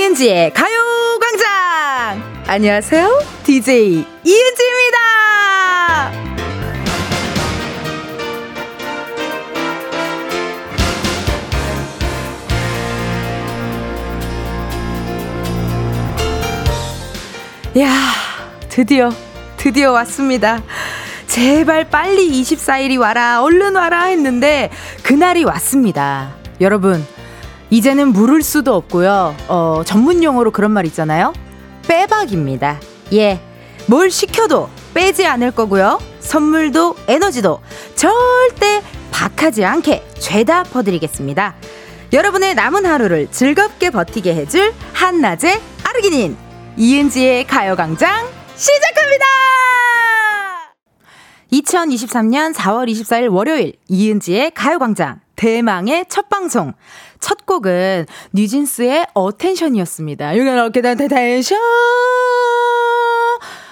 이은지의 가요광장! 안녕하세요. DJ 이은지입니다! 야 드디어, 드디어 왔습니다. 제발 빨리 24일이 와라, 얼른 와라 했는데, 그날이 왔습니다. 여러분, 이제는 물을 수도 없고요. 어, 전문 용어로 그런 말 있잖아요. 빼박입니다. 예. 뭘 시켜도 빼지 않을 거고요. 선물도 에너지도 절대 박하지 않게 죄다 퍼드리겠습니다. 여러분의 남은 하루를 즐겁게 버티게 해줄 한낮의 아르기닌 이은지의 가요광장 시작합니다. 2023년 4월 24일 월요일 이은지의 가요광장 대망의 첫 방송 첫 곡은 뉴진스의 어텐션이었습니다. 여기 이렇게 된 텐션.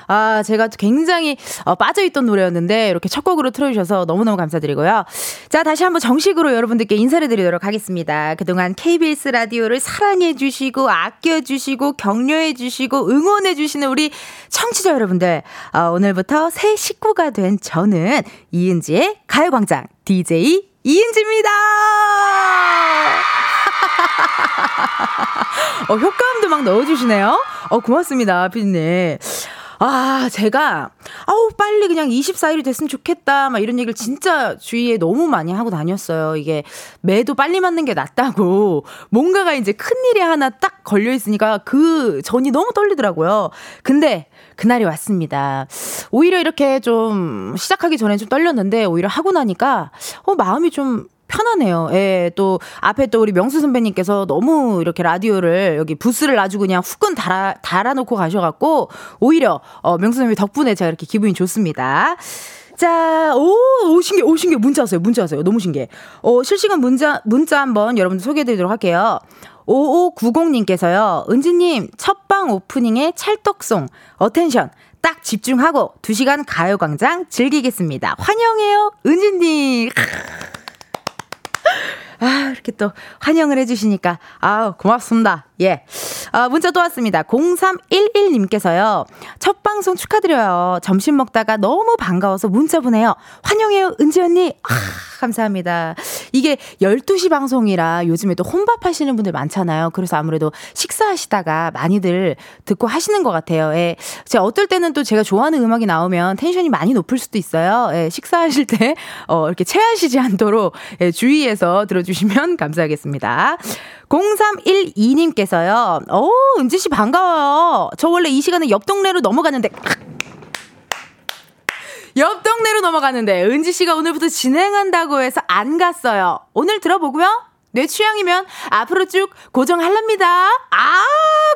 아, 제가 굉장히 어, 빠져있던 노래였는데 이렇게 첫 곡으로 틀어주셔서 너무너무 감사드리고요. 자, 다시 한번 정식으로 여러분들께 인사를 드리도록 하겠습니다. 그동안 KBS 라디오를 사랑해주시고, 아껴주시고, 격려해주시고, 응원해주시는 우리 청취자 여러분들. 어, 오늘부터 새 식구가 된 저는 이은지의 가요광장 DJ 이은지입니다! 어, 효과음도 막 넣어주시네요. 어, 고맙습니다, 피디님. 아, 제가, 아우, 빨리 그냥 24일이 됐으면 좋겠다. 막 이런 얘기를 진짜 주위에 너무 많이 하고 다녔어요. 이게 매도 빨리 맞는 게 낫다고. 뭔가가 이제 큰일이 하나 딱 걸려있으니까 그 전이 너무 떨리더라고요. 근데 그날이 왔습니다. 오히려 이렇게 좀 시작하기 전에 좀 떨렸는데 오히려 하고 나니까, 어, 마음이 좀 편하네요. 예, 또 앞에 또 우리 명수 선배님께서 너무 이렇게 라디오를 여기 부스를 아주 그냥 후끈 달아 달아놓고 가셔갖고 오히려 어, 명수 선배님 덕분에 제가 이렇게 기분이 좋습니다. 자, 오, 오, 신기해, 오, 신기해. 문자 왔어요, 문자 왔어요. 너무 신기해. 어, 실시간 문자, 문자 한번 여러분들 소개해드리도록 할게요. 5590님께서요, 은지님, 첫방 오프닝의 찰떡송, Attention, 딱 집중하고 2시간 가요광장 즐기겠습니다. 환영해요, 은지님. 아, 이렇게 또 환영을 해주시니까, 아 고맙습니다. 예. 아, 문자 또 왔습니다. 0311님께서요. 첫 방송 축하드려요. 점심 먹다가 너무 반가워서 문자 보내요. 환영해요, 은지 언니. 아, 감사합니다. 이게 12시 방송이라 요즘에 또 혼밥 하시는 분들 많잖아요. 그래서 아무래도 식사하시다가 많이들 듣고 하시는 것 같아요. 예. 제가 어떨 때는 또 제가 좋아하는 음악이 나오면 텐션이 많이 높을 수도 있어요. 예, 식사하실 때, 어, 이렇게 체하시지 않도록 예, 주의해서 들어주시면 감사하겠습니다. 0312님께서요. 오, 은지씨 반가워요. 저 원래 이 시간에 옆 동네로 넘어가는데. 옆 동네로 넘어가는데 은지 씨가 오늘부터 진행한다고 해서 안 갔어요. 오늘 들어보고요. 내 취향이면 앞으로 쭉 고정할랍니다. 아,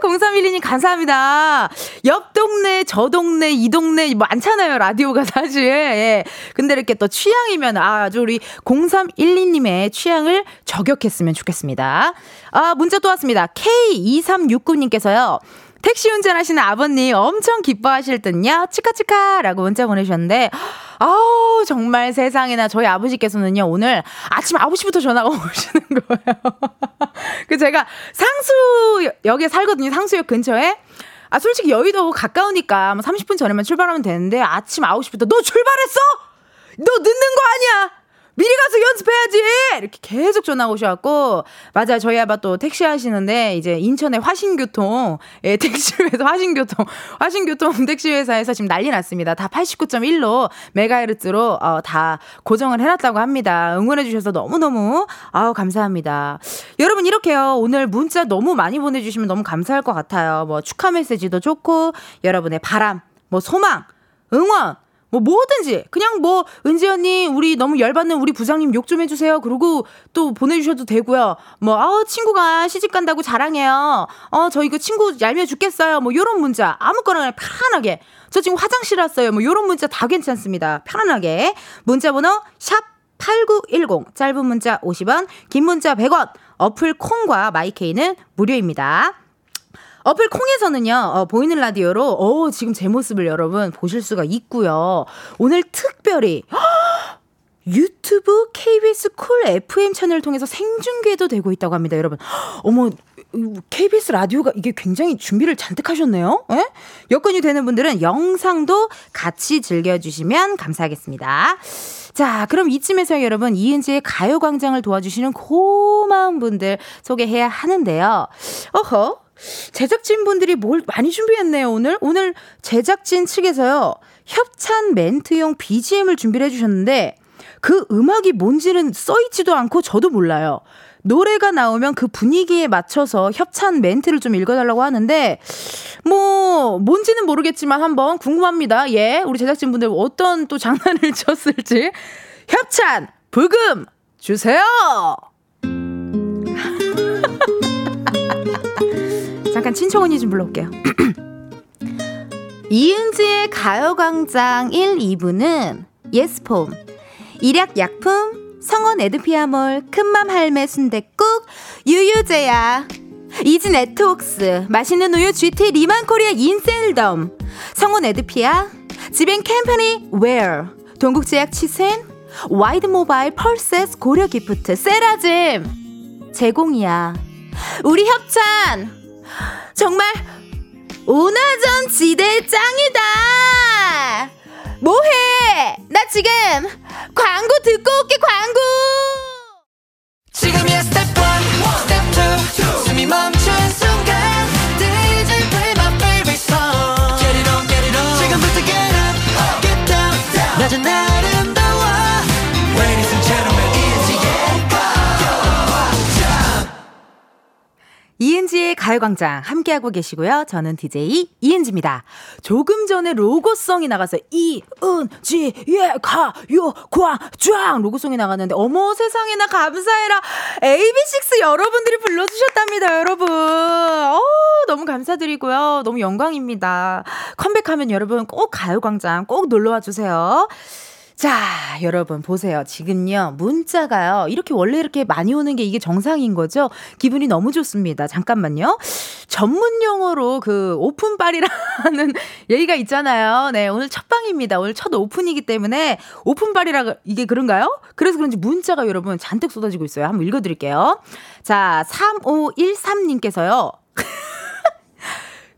0312님 감사합니다. 옆 동네, 저 동네, 이 동네 많잖아요. 라디오가 사실. 예. 근데 이렇게 또 취향이면 아주 우리 0312님의 취향을 저격했으면 좋겠습니다. 아, 문자 또 왔습니다. K2369님께서요. 택시 운전하시는 아버님 엄청 기뻐하실 듯요. 치카치카라고 문자 보내주셨는데 아우 정말 세상에나 저희 아버지께서는요 오늘 아침 9시부터 전화가 오시는 거예요. 그 제가 상수역에 살거든요. 상수역 근처에. 아 솔직히 여의도 가까우니까 30분 뭐 전에만 출발하면 되는데 아침 9시부터 너 출발했어? 너 늦는 거 아니야? 미리 가서 연습해야지! 이렇게 계속 전화 오셔갖고, 맞아요. 저희 아빠 또 택시 하시는데, 이제 인천의 화신교통, 예, 택시회사, 화신교통, 화신교통 택시회사에서 지금 난리 났습니다. 다 89.1로, 메가헤르츠로, 어, 다 고정을 해놨다고 합니다. 응원해주셔서 너무너무, 아우, 감사합니다. 여러분, 이렇게요. 오늘 문자 너무 많이 보내주시면 너무 감사할 것 같아요. 뭐, 축하 메시지도 좋고, 여러분의 바람, 뭐, 소망, 응원, 뭐 뭐든지 그냥 뭐 은지 언니 우리 너무 열받는 우리 부장님 욕 좀 해주세요. 그리고 또 보내주셔도 되고요. 뭐 아우 친구가 시집 간다고 자랑해요. 어 저 이거 친구 얄미워 죽겠어요. 뭐 요런 문자 아무거나 편안하게 저 지금 화장실 왔어요. 뭐 요런 문자 다 괜찮습니다. 편안하게 문자번호 샵 8910 짧은 문자 50원 긴 문자 100원 어플 콩과 마이케이는 무료입니다. 어플 콩에서는요, 어, 보이는 라디오로, 어, 지금 제 모습을 여러분 보실 수가 있고요. 오늘 특별히, 유튜브 KBS 쿨 FM 채널을 통해서 생중계도 되고 있다고 합니다, 여러분. 어머, KBS 라디오가 이게 굉장히 준비를 잔뜩 하셨네요. 예? 여건이 되는 분들은 영상도 같이 즐겨주시면 감사하겠습니다. 자, 그럼 이쯤에서 여러분 이은지의 가요광장을 도와주시는 고마운 분들 소개해야 하는데요. 어허, 제작진분들이 뭘 많이 준비했네요, 오늘. 오늘 제작진 측에서요, 협찬 멘트용 BGM을 준비를 해주셨는데, 그 음악이 뭔지는 써있지도 않고 저도 몰라요. 노래가 나오면 그 분위기에 맞춰서 협찬 멘트를 좀 읽어달라고 하는데, 뭐, 뭔지는 모르겠지만 한번 궁금합니다. 예, 우리 제작진분들 어떤 또 장난을 쳤을지. 협찬! 불금! 주세요! 잠깐 친척 언니 좀 불러올게요. 이은지의 가요광장 1, 2부는 예스폼, 일양약품, 성원 에드피아몰, 큰맘 할매 순댓국, 유유제약, 이지 네트웍스, 맛있는 우유 GT 리만코리아 인셀덤, 성원 에드피아, 지벤 캠퍼니 웨어, 동국제약 치센, 와이드 모바일 펄세스 고려 기프트 세라짐 제공이야. 우리 협찬 정말 오나전 지대 짱이다. 뭐해? 나 지금 광고 듣고 올게 광고. 지금이야 스텝 1, 스텝 2, 숨이 멈춘 순간 DJ play my favorite song. Get it on, get it on. 지금부터 get up, get down. 낮은 아 이은지의 가요광장 함께하고 계시고요. 저는 DJ 이은지입니다. 조금 전에 로고송이 나갔어요. 이은지의 가요광장 로고송이 나갔는데 어머 세상에나 감사해라. AB6 여러분들이 불러주셨답니다. 여러분. 어, 너무 감사드리고요. 너무 영광입니다. 컴백하면 여러분 꼭 가요광장 꼭 놀러와 주세요. 자, 여러분 보세요. 지금요. 문자가요. 이렇게 원래 이렇게 많이 오는 게 이게 정상인 거죠? 기분이 너무 좋습니다. 잠깐만요. 전문 용어로 그 오픈빨이라는 얘기가 있잖아요. 네, 오늘 첫 방입니다. 오늘 첫 오픈이기 때문에 오픈빨이라 이게 그런가요? 그래서 그런지 문자가 여러분 잔뜩 쏟아지고 있어요. 한번 읽어 드릴게요. 자, 3513님께서요.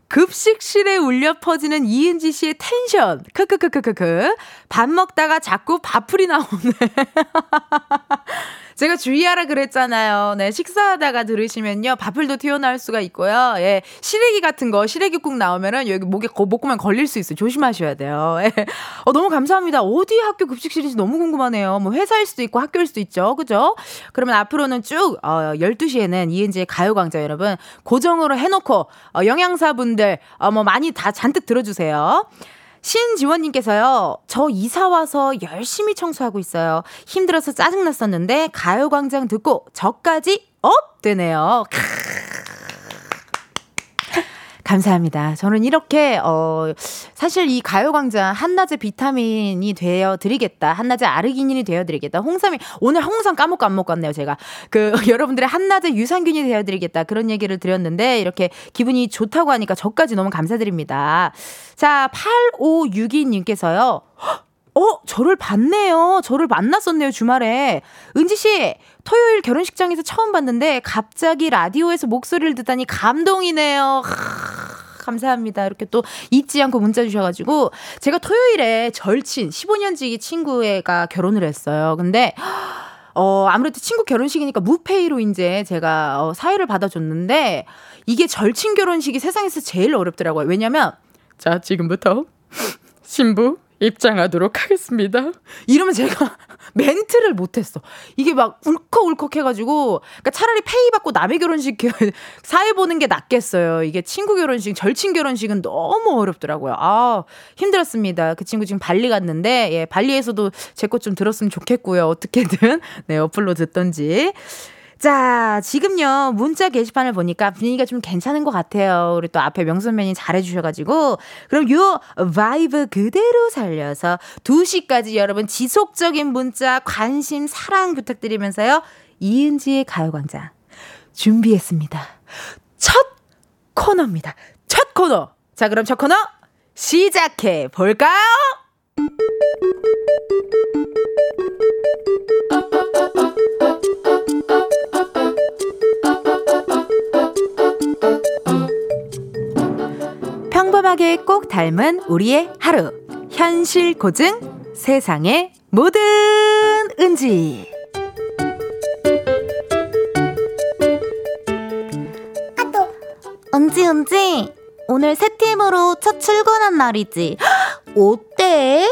급식실에 울려 퍼지는 이은지 씨의 텐션. 크크크크크크. 밥 먹다가 자꾸 밥풀이 나오네. 제가 주의하라 그랬잖아요. 네, 식사하다가 들으시면요. 밥풀도 튀어나올 수가 있고요. 예. 시래기 같은 거, 시래기 국 나오면은 여기 목에, 목구멍 걸릴 수 있어요. 조심하셔야 돼요. 예. 어, 너무 감사합니다. 어디 학교 급식실인지 너무 궁금하네요. 뭐 회사일 수도 있고 학교일 수도 있죠. 그죠? 그러면 앞으로는 쭉, 어, 12시에는 이은지의 가요광장 여러분 고정으로 해놓고, 어, 영양사분들, 어, 뭐 많이 다 잔뜩 들어주세요. 신지원님께서요, 저 이사 와서 열심히 청소하고 있어요. 힘들어서 짜증났었는데, 가요광장 듣고 저까지 up! 되네요. 감사합니다. 저는 이렇게, 어, 사실 이 가요광장 한낮에 비타민이 되어 드리겠다. 한낮에 아르기닌이 되어 드리겠다. 홍삼이, 오늘 홍삼 까먹고 안 먹고 왔네요, 제가. 그, 여러분들의 한낮에 유산균이 되어 드리겠다. 그런 얘기를 드렸는데, 이렇게 기분이 좋다고 하니까 저까지 너무 감사드립니다. 자, 8562님께서요. 어, 저를 봤네요. 저를 만났었네요, 주말에. 은지씨, 토요일 결혼식장에서 처음 봤는데, 갑자기 라디오에서 목소리를 듣다니 감동이네요. 하, 감사합니다. 이렇게 또 잊지 않고 문자 주셔가지고, 제가 토요일에 절친, 15년 지기 친구애가 결혼을 했어요. 근데, 어, 아무래도 친구 결혼식이니까 무페이로 이제 제가 어, 사회를 받아줬는데, 이게 절친 결혼식이 세상에서 제일 어렵더라고요. 왜냐면, 자, 지금부터 신부, 입장하도록 하겠습니다. 이러면 제가 멘트를 못했어. 이게 막 울컥울컥 해가지고, 그러니까 차라리 페이 받고 남의 결혼식 사회 보는 게 낫겠어요. 이게 친구 결혼식, 절친 결혼식은 너무 어렵더라고요. 아, 힘들었습니다. 그 친구 지금 발리 갔는데, 예, 발리에서도 제 것 좀 들었으면 좋겠고요. 어떻게든, 네, 어플로 듣던지. 자, 지금요, 문자 게시판을 보니까 분위기가 좀 괜찮은 것 같아요. 우리 또 앞에 명선배님 잘해주셔가지고. 그럼 요 vibe 그대로 살려서 2시까지 여러분 지속적인 문자, 관심, 사랑 부탁드리면서요. 이은지의 가요광장 준비했습니다. 첫 코너입니다. 첫 코너. 자, 그럼 첫 코너 시작해 볼까요? 평범하게 꼭 닮은 우리의 하루. 현실 고증 세상의 모든 은지. 은지 은지. 오늘 새 팀으로 첫 출근한 날이지. 어때?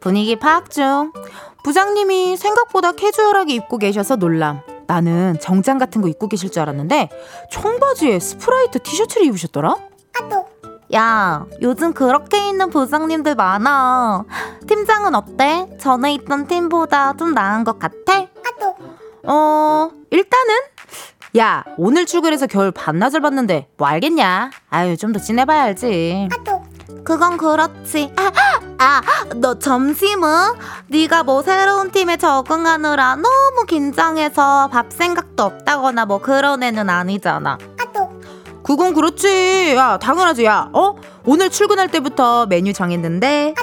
분위기 파악 중. 부장님이 생각보다 캐주얼하게 입고 계셔서 놀람. 나는 정장 같은 거 입고 계실 줄 알았는데 청바지에 스트라이프 티셔츠를 입으셨더라 야 요즘 그렇게 입는 부장님들 많아. 팀장은 어때? 전에 있던 팀보다 좀 나은 것 같아? 어 일단은? 야 오늘 출근해서 겨울 반나절 봤는데 뭐 알겠냐? 아유 좀 더 지내봐야 알지. 그건 그렇지. 아 너 점심은? 네가 뭐 새로운 팀에 적응하느라 너무 긴장해서 밥 생각도 없다거나 뭐 그런 애는 아니잖아 그건 그렇지. 야 당연하지. 야 어? 오늘 출근할 때부터 메뉴 정했는데?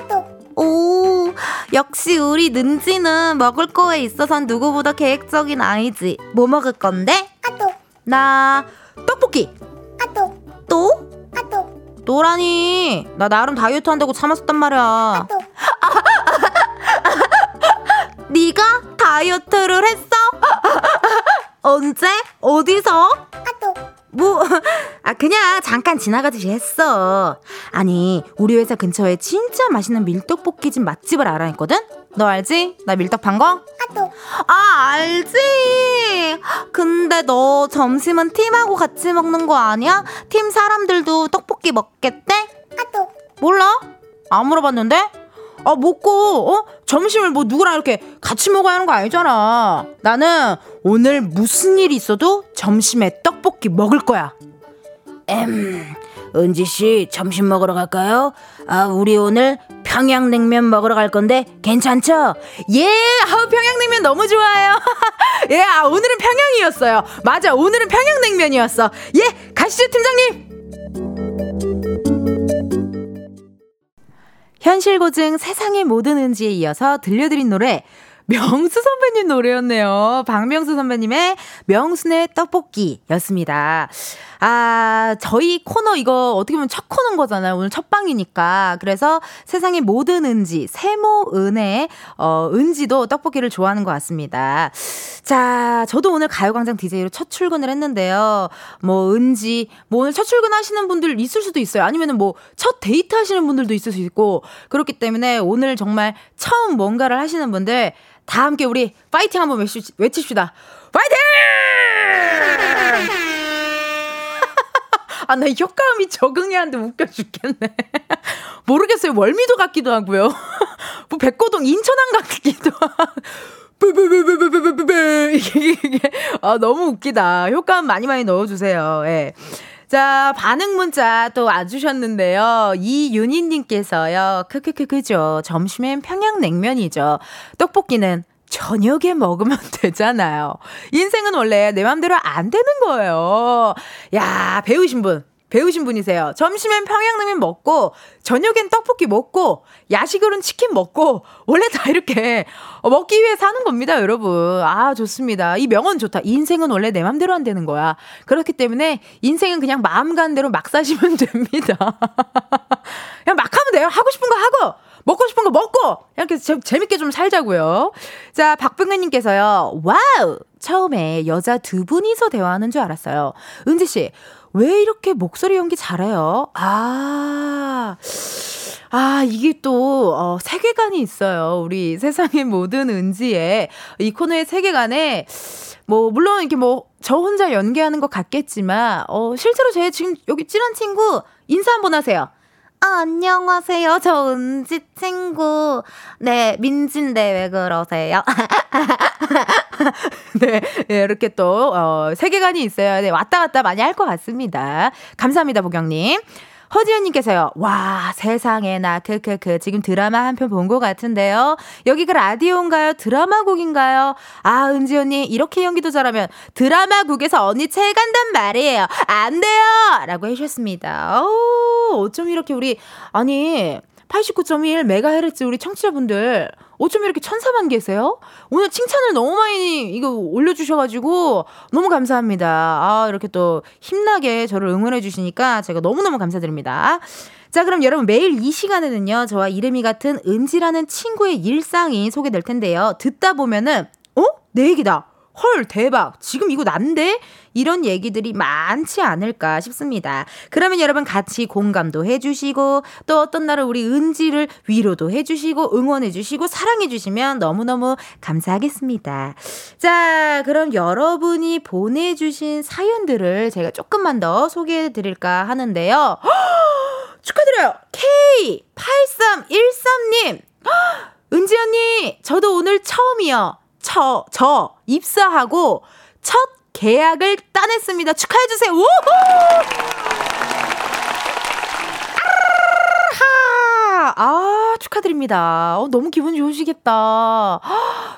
오 역시 우리 는지는 먹을 거에 있어선 누구보다 계획적인 아이지. 뭐 먹을 건데? 나 떡볶이. 또? 또라니. 나 나름 다이어트 한다고 참았었단 말이야. 네가 다이어트를 했어? 언제? 어디서? 뭐, 아, 그냥 잠깐 지나가듯이 했어. 아니, 우리 회사 근처에 진짜 맛있는 밀떡볶이집 맛집을 알아냈거든? 너 알지? 나 밀떡 판 거? 아, 알지. 근데 너 점심은 팀하고 같이 먹는 거 아니야? 팀 사람들도 떡볶이 먹겠대? 몰라? 안 물어봤는데? 아, 먹고, 어? 점심을 뭐 누구랑 이렇게 같이 먹어야 하는 거 아니잖아. 나는 오늘 무슨 일이 있어도 점심에 떡볶이 먹을 거야. 엠, 은지 씨, 점심 먹으러 갈까요? 아, 우리 오늘 평양냉면 먹으러 갈 건데, 괜찮죠? 예, 아, 평양냉면 너무 좋아요. 예, 아, 오늘은 평양이었어요. 맞아, 오늘은 평양냉면이었어. 예, 가시죠, 팀장님! 현실 고증 세상의 모든 은지에 이어서 들려드린 노래 명수 선배님 노래였네요. 박명수 선배님의 명순의 떡볶이였습니다. 아, 저희 코너 이거 어떻게 보면 첫 코너인 거잖아요. 오늘 첫 방이니까. 그래서 세상의 모든 은지, 세모 은혜, 어, 은지도 떡볶이를 좋아하는 것 같습니다. 자, 저도 오늘 가요광장 DJ로 첫 출근을 했는데요. 뭐, 은지, 뭐 오늘 첫 출근 하시는 분들 있을 수도 있어요. 아니면은 뭐, 첫 데이트 하시는 분들도 있을 수 있고, 그렇기 때문에 오늘 정말 처음 뭔가를 하시는 분들, 다 함께 우리 파이팅 한번 외칩시다. 파이팅! 아, 나 효과음이 적응이 하는데 웃겨 죽겠네. 모르겠어요. 월미도 같기도 하고요. 뭐 백고동 인천항 같기도 하고. 뿌뿌뿌뿌뿌뿌뿌 이게 아 너무 웃기다. 효과음 많이 많이 넣어주세요. 예. 자, 반응 문자 또와 주셨는데요. 이윤희 님께서요. 크크크 그죠. 점심엔 평양냉면이죠. 떡볶이는 저녁에 먹으면 되잖아요. 인생은 원래 내 맘대로 안 되는 거예요. 야, 배우신 분. 배우신 분이세요. 점심엔 평양냉면 먹고, 저녁엔 떡볶이 먹고, 야식으로는 치킨 먹고, 원래 다 이렇게 먹기 위해 사는 겁니다, 여러분. 아, 좋습니다. 이 명언 좋다. 인생은 원래 내 맘대로 안 되는 거야. 그렇기 때문에 인생은 그냥 마음 가는 대로 막 사시면 됩니다. 그냥 막 하면 돼요. 하고 싶은 거 하고, 먹고 싶은 거 먹고 이렇게 재, 재밌게 좀 살자고요. 자, 박병근님께서요. Wow! 처음에 여자 두 분이서 대화하는 줄 알았어요. 은지 씨, 왜 이렇게 목소리 연기 잘해요? 아, 아, 이게 또, 어, 세계관이 있어요. 우리 세상의 모든 은지에. 이 코너의 세계관에, 뭐, 물론 이렇게 뭐, 저 혼자 연기하는 것 같겠지만, 어, 실제로 제 지금 여기 찐한 친구 인사 한번 하세요. 아, 안녕하세요. 저 은지 친구. 네, 민진데 왜 그러세요? 네, 네, 이렇게 또, 어, 세계관이 있어야 네, 왔다 갔다 많이 할 것 같습니다. 감사합니다, 보경님. 허지연님께서요, 와, 세상에, 나, 그, 그, 그, 지금 드라마 한 편 본 것 같은데요. 여기가 라디오인가요? 드라마국인가요? 아, 은지 언니, 이렇게 연기도 잘하면 드라마국에서 언니 채 간단 말이에요. 안 돼요! 라고 해주셨습니다. 오, 어쩜 이렇게 우리, 아니, 89.1메가헤르츠 우리 청취자분들 어쩜 이렇게 천사만 계세요? 오늘 칭찬을 너무 많이 이거 올려주셔가지고 너무 감사합니다. 아, 이렇게 또 힘나게 저를 응원해주시니까 제가 너무너무 감사드립니다. 자, 그럼 여러분 매일 이 시간에는요, 저와 이름이 같은 은지라는 친구의 일상이 소개될 텐데요. 듣다 보면은, 어? 내 얘기다. 헐, 대박. 지금 이거 난데? 이런 얘기들이 많지 않을까 싶습니다. 그러면 여러분 같이 공감도 해주시고, 또 어떤 날은 우리 은지를 위로도 해주시고, 응원해주시고, 사랑해주시면 너무너무 감사하겠습니다. 자, 그럼 여러분이 보내주신 사연들을 제가 조금만 더 소개해드릴까 하는데요. 축하드려요! K8313님! 은지 언니, 저도 오늘 처음이요. 저, 저, 입사하고 첫 계약을 따냈습니다. 축하해주세요. 우후! 아, 축하드립니다. 어, 너무 기분 좋으시겠다.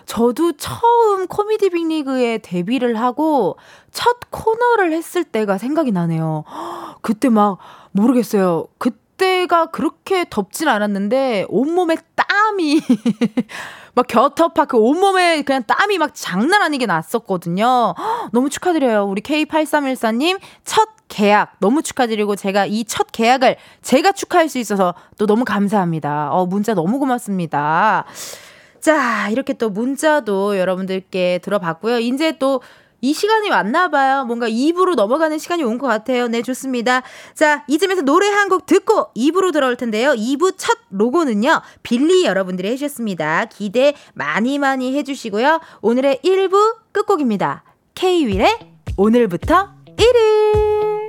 저도 처음 코미디 빅리그에 데뷔를 하고 첫 코너를 했을 때가 생각이 나네요. 그때 막 모르겠어요. 그때가 그렇게 덥진 않았는데 온몸에 땀이 막 겨터파 그 온몸에 그냥 땀이 막 장난 아니게 났었거든요. 너무 축하드려요. 우리 K8314님 첫 계약 너무 축하드리고 제가 이 첫 계약을 제가 축하할 수 있어서 또 너무 감사합니다. 어, 문자 너무 고맙습니다. 자, 이렇게 또 문자도 여러분들께 들어봤고요. 이제 또 이 시간이 왔나 봐요. 뭔가 2부로 넘어가는 시간이 온 것 같아요. 네, 좋습니다. 자, 이쯤에서 노래 한 곡 듣고 2부로 돌아올 텐데요. 2부 첫 로고는요. 빌리 여러분들이 해주셨습니다. 기대 많이 많이 해주시고요. 오늘의 1부 끝곡입니다. K-윌의 오늘부터 1일.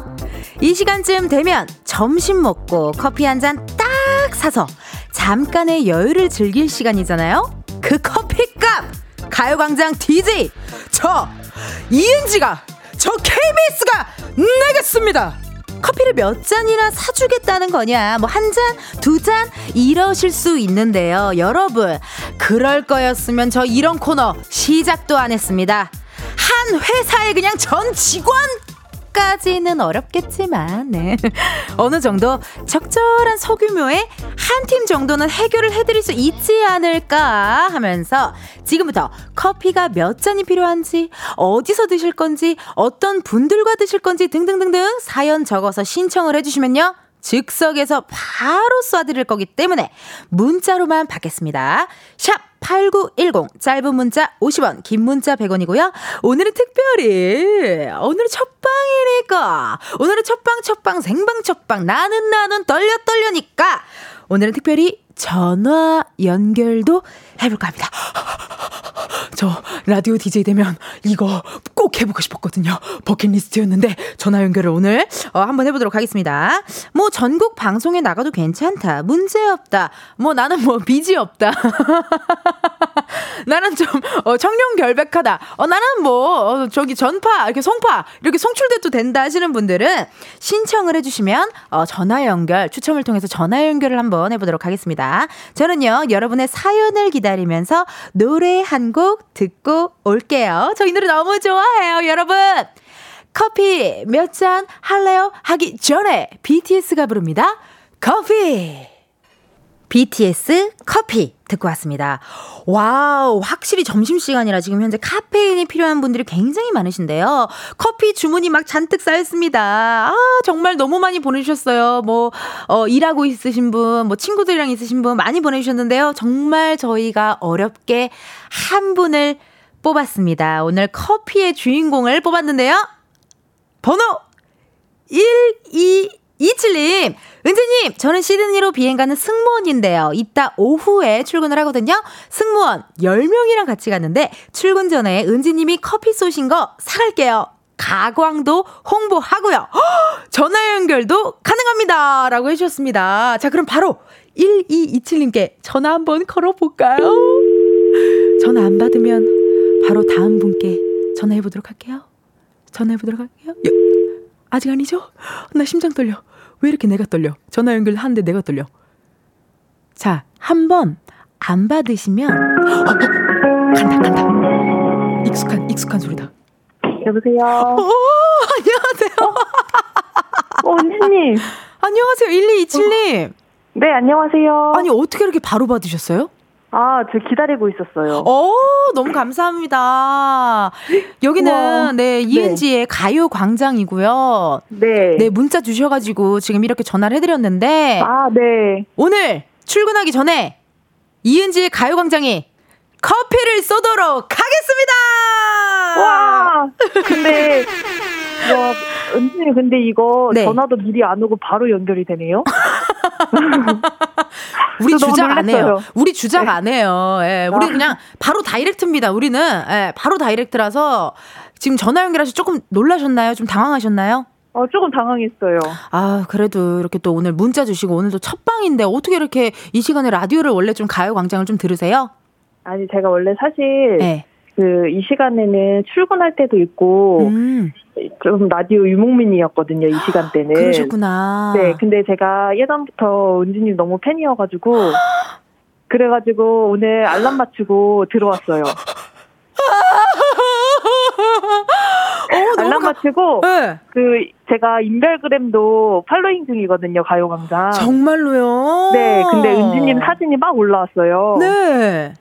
이 시간쯤 되면 점심 먹고 커피 한 잔 딱 사서 잠깐의 여유를 즐길 시간이잖아요. 그 커피값 가요광장 DJ 저 이은지가 저 KBS가 내겠습니다. 커피를 몇 잔이나 사주겠다는 거냐? 뭐 한 잔, 두 잔 이러실 수 있는데요. 여러분, 그럴 거였으면 저 이런 코너 시작도 안 했습니다. 한 회사에 그냥 전 직원 까지는 어렵겠지만, 네. 어느 정도 적절한 소규모의 한 팀 정도는 해결을 해드릴 수 있지 않을까 하면서 지금부터 커피가 몇 잔이 필요한지, 어디서 드실 건지, 어떤 분들과 드실 건지 등등등등 사연 적어서 신청을 해주시면요. 즉석에서 바로 쏴드릴 거기 때문에 문자로만 받겠습니다. 샵 8910 짧은 문자 50원 긴 문자 100원이고요. 오늘은 특별히 오늘은 첫방이니까 오늘은 첫방 첫방 생방 첫방 나는 나는 떨려 떨려니까 오늘은 특별히 전화 연결도 해볼까 합니다. 저 라디오 DJ 되면 이거 꼭 해보고 싶었거든요. 버킷리스트였는데 전화 연결을 오늘 어, 한번 해보도록 하겠습니다. 뭐 전국 방송에 나가도 괜찮다. 문제 없다. 뭐 나는 뭐 빚이 없다. 나는 좀 어, 청룡 결백하다. 어, 나는 뭐 어, 저기 전파 이렇게 송파 이렇게 송출돼도 된다 하시는 분들은 신청을 해주시면 어, 전화 연결 추첨을 통해서 전화 연결을 한번 해보도록 하겠습니다. 저는요 여러분의 사연을 기다리면서 노래 한 곡 듣고 올게요. 저이 노래 너무 좋아해요, 여러분. 커피 몇 잔 할래요? 하기 전에 BTS가 부릅니다. 커피. BTS 커피 듣고 왔습니다. Wow, 확실히 점심시간이라 지금 현재 카페인이 필요한 분들이 굉장히 많으신데요. 커피 주문이 막 잔뜩 쌓였습니다. 아, 정말 너무 많이 보내주셨어요. 뭐, 어, 일하고 있으신 분, 뭐, 친구들이랑 있으신 분 많이 보내주셨는데요. 정말 저희가 어렵게 한 분을 뽑았습니다. 오늘 커피의 주인공을 뽑았는데요. 번호 1227님. 은지님, 저는 시드니로 비행 가는 승무원인데요. 이따 오후에 출근을 하거든요. 승무원 10명이랑 같이 갔는데 출근 전에 은지님이 커피 쏘신 거 사갈게요. 가광도 홍보하고요. 허! 전화 연결도 가능합니다. 라고 해주셨습니다. 자, 그럼 바로 1227님께 전화 한번 걸어볼까요? 전화 안 받으면 바로 다음 분께 전화해보도록 할게요. 전화해보도록 할게요. 여, 아직 아니죠? 나 심장 떨려. 왜 이렇게 내가 떨려? 전화 연결하는데 내가 떨려. 자, 한 번 안 받으시면 어, 어, 간다 간다. 익숙한 익숙한 소리다. 여보세요. 오, 안녕하세요. 어, 언니님. 안녕하세요. 1227님. 네, 안녕하세요. 아니, 어떻게 이렇게 바로 받으셨어요? 아, 저 기다리고 있었어요. 어, 너무 감사합니다. 여기는 우와. 네, 이은지의 네. 가요 광장이고요. 네. 네, 문자 주셔 가지고 지금 이렇게 전화를 해 드렸는데. 아, 네. 오늘 출근하기 전에 이은지의 가요 광장이 커피를 쏘도록 하겠습니다! 와! 근데, 와, 은진이 근데 이거 네. 전화도 미리 안 오고 바로 연결이 되네요? 우리 주작 안 해요. 우리 주작 네. 안 해요. 예, 우리 아. 그냥 바로 다이렉트입니다. 우리는 예, 바로 다이렉트라서 지금 전화 연결하시 조금 놀라셨나요? 좀 당황하셨나요? 어, 조금 당황했어요. 아, 그래도 이렇게 또 오늘 문자 주시고 오늘도 첫 방인데 어떻게 이렇게 이 시간에 라디오를 원래 좀 가요 광장을 좀 들으세요? 아니, 제가 원래 사실 네. 그이 시간에는 출근할 때도 있고 음. 좀 라디오 유목민이었거든요 이 시간대는. 그러셨구나. 네, 근데 제가 예전부터 은지님 너무 팬이어가지고 그래가지고 오늘 알람 맞추고 들어왔어요. 어, 알람 맞추고 네. 그 제가 인별그램도 팔로잉 중이거든요 가요광장. 정말로요? 네, 근데 은지님 사진이 막 올라왔어요. 네.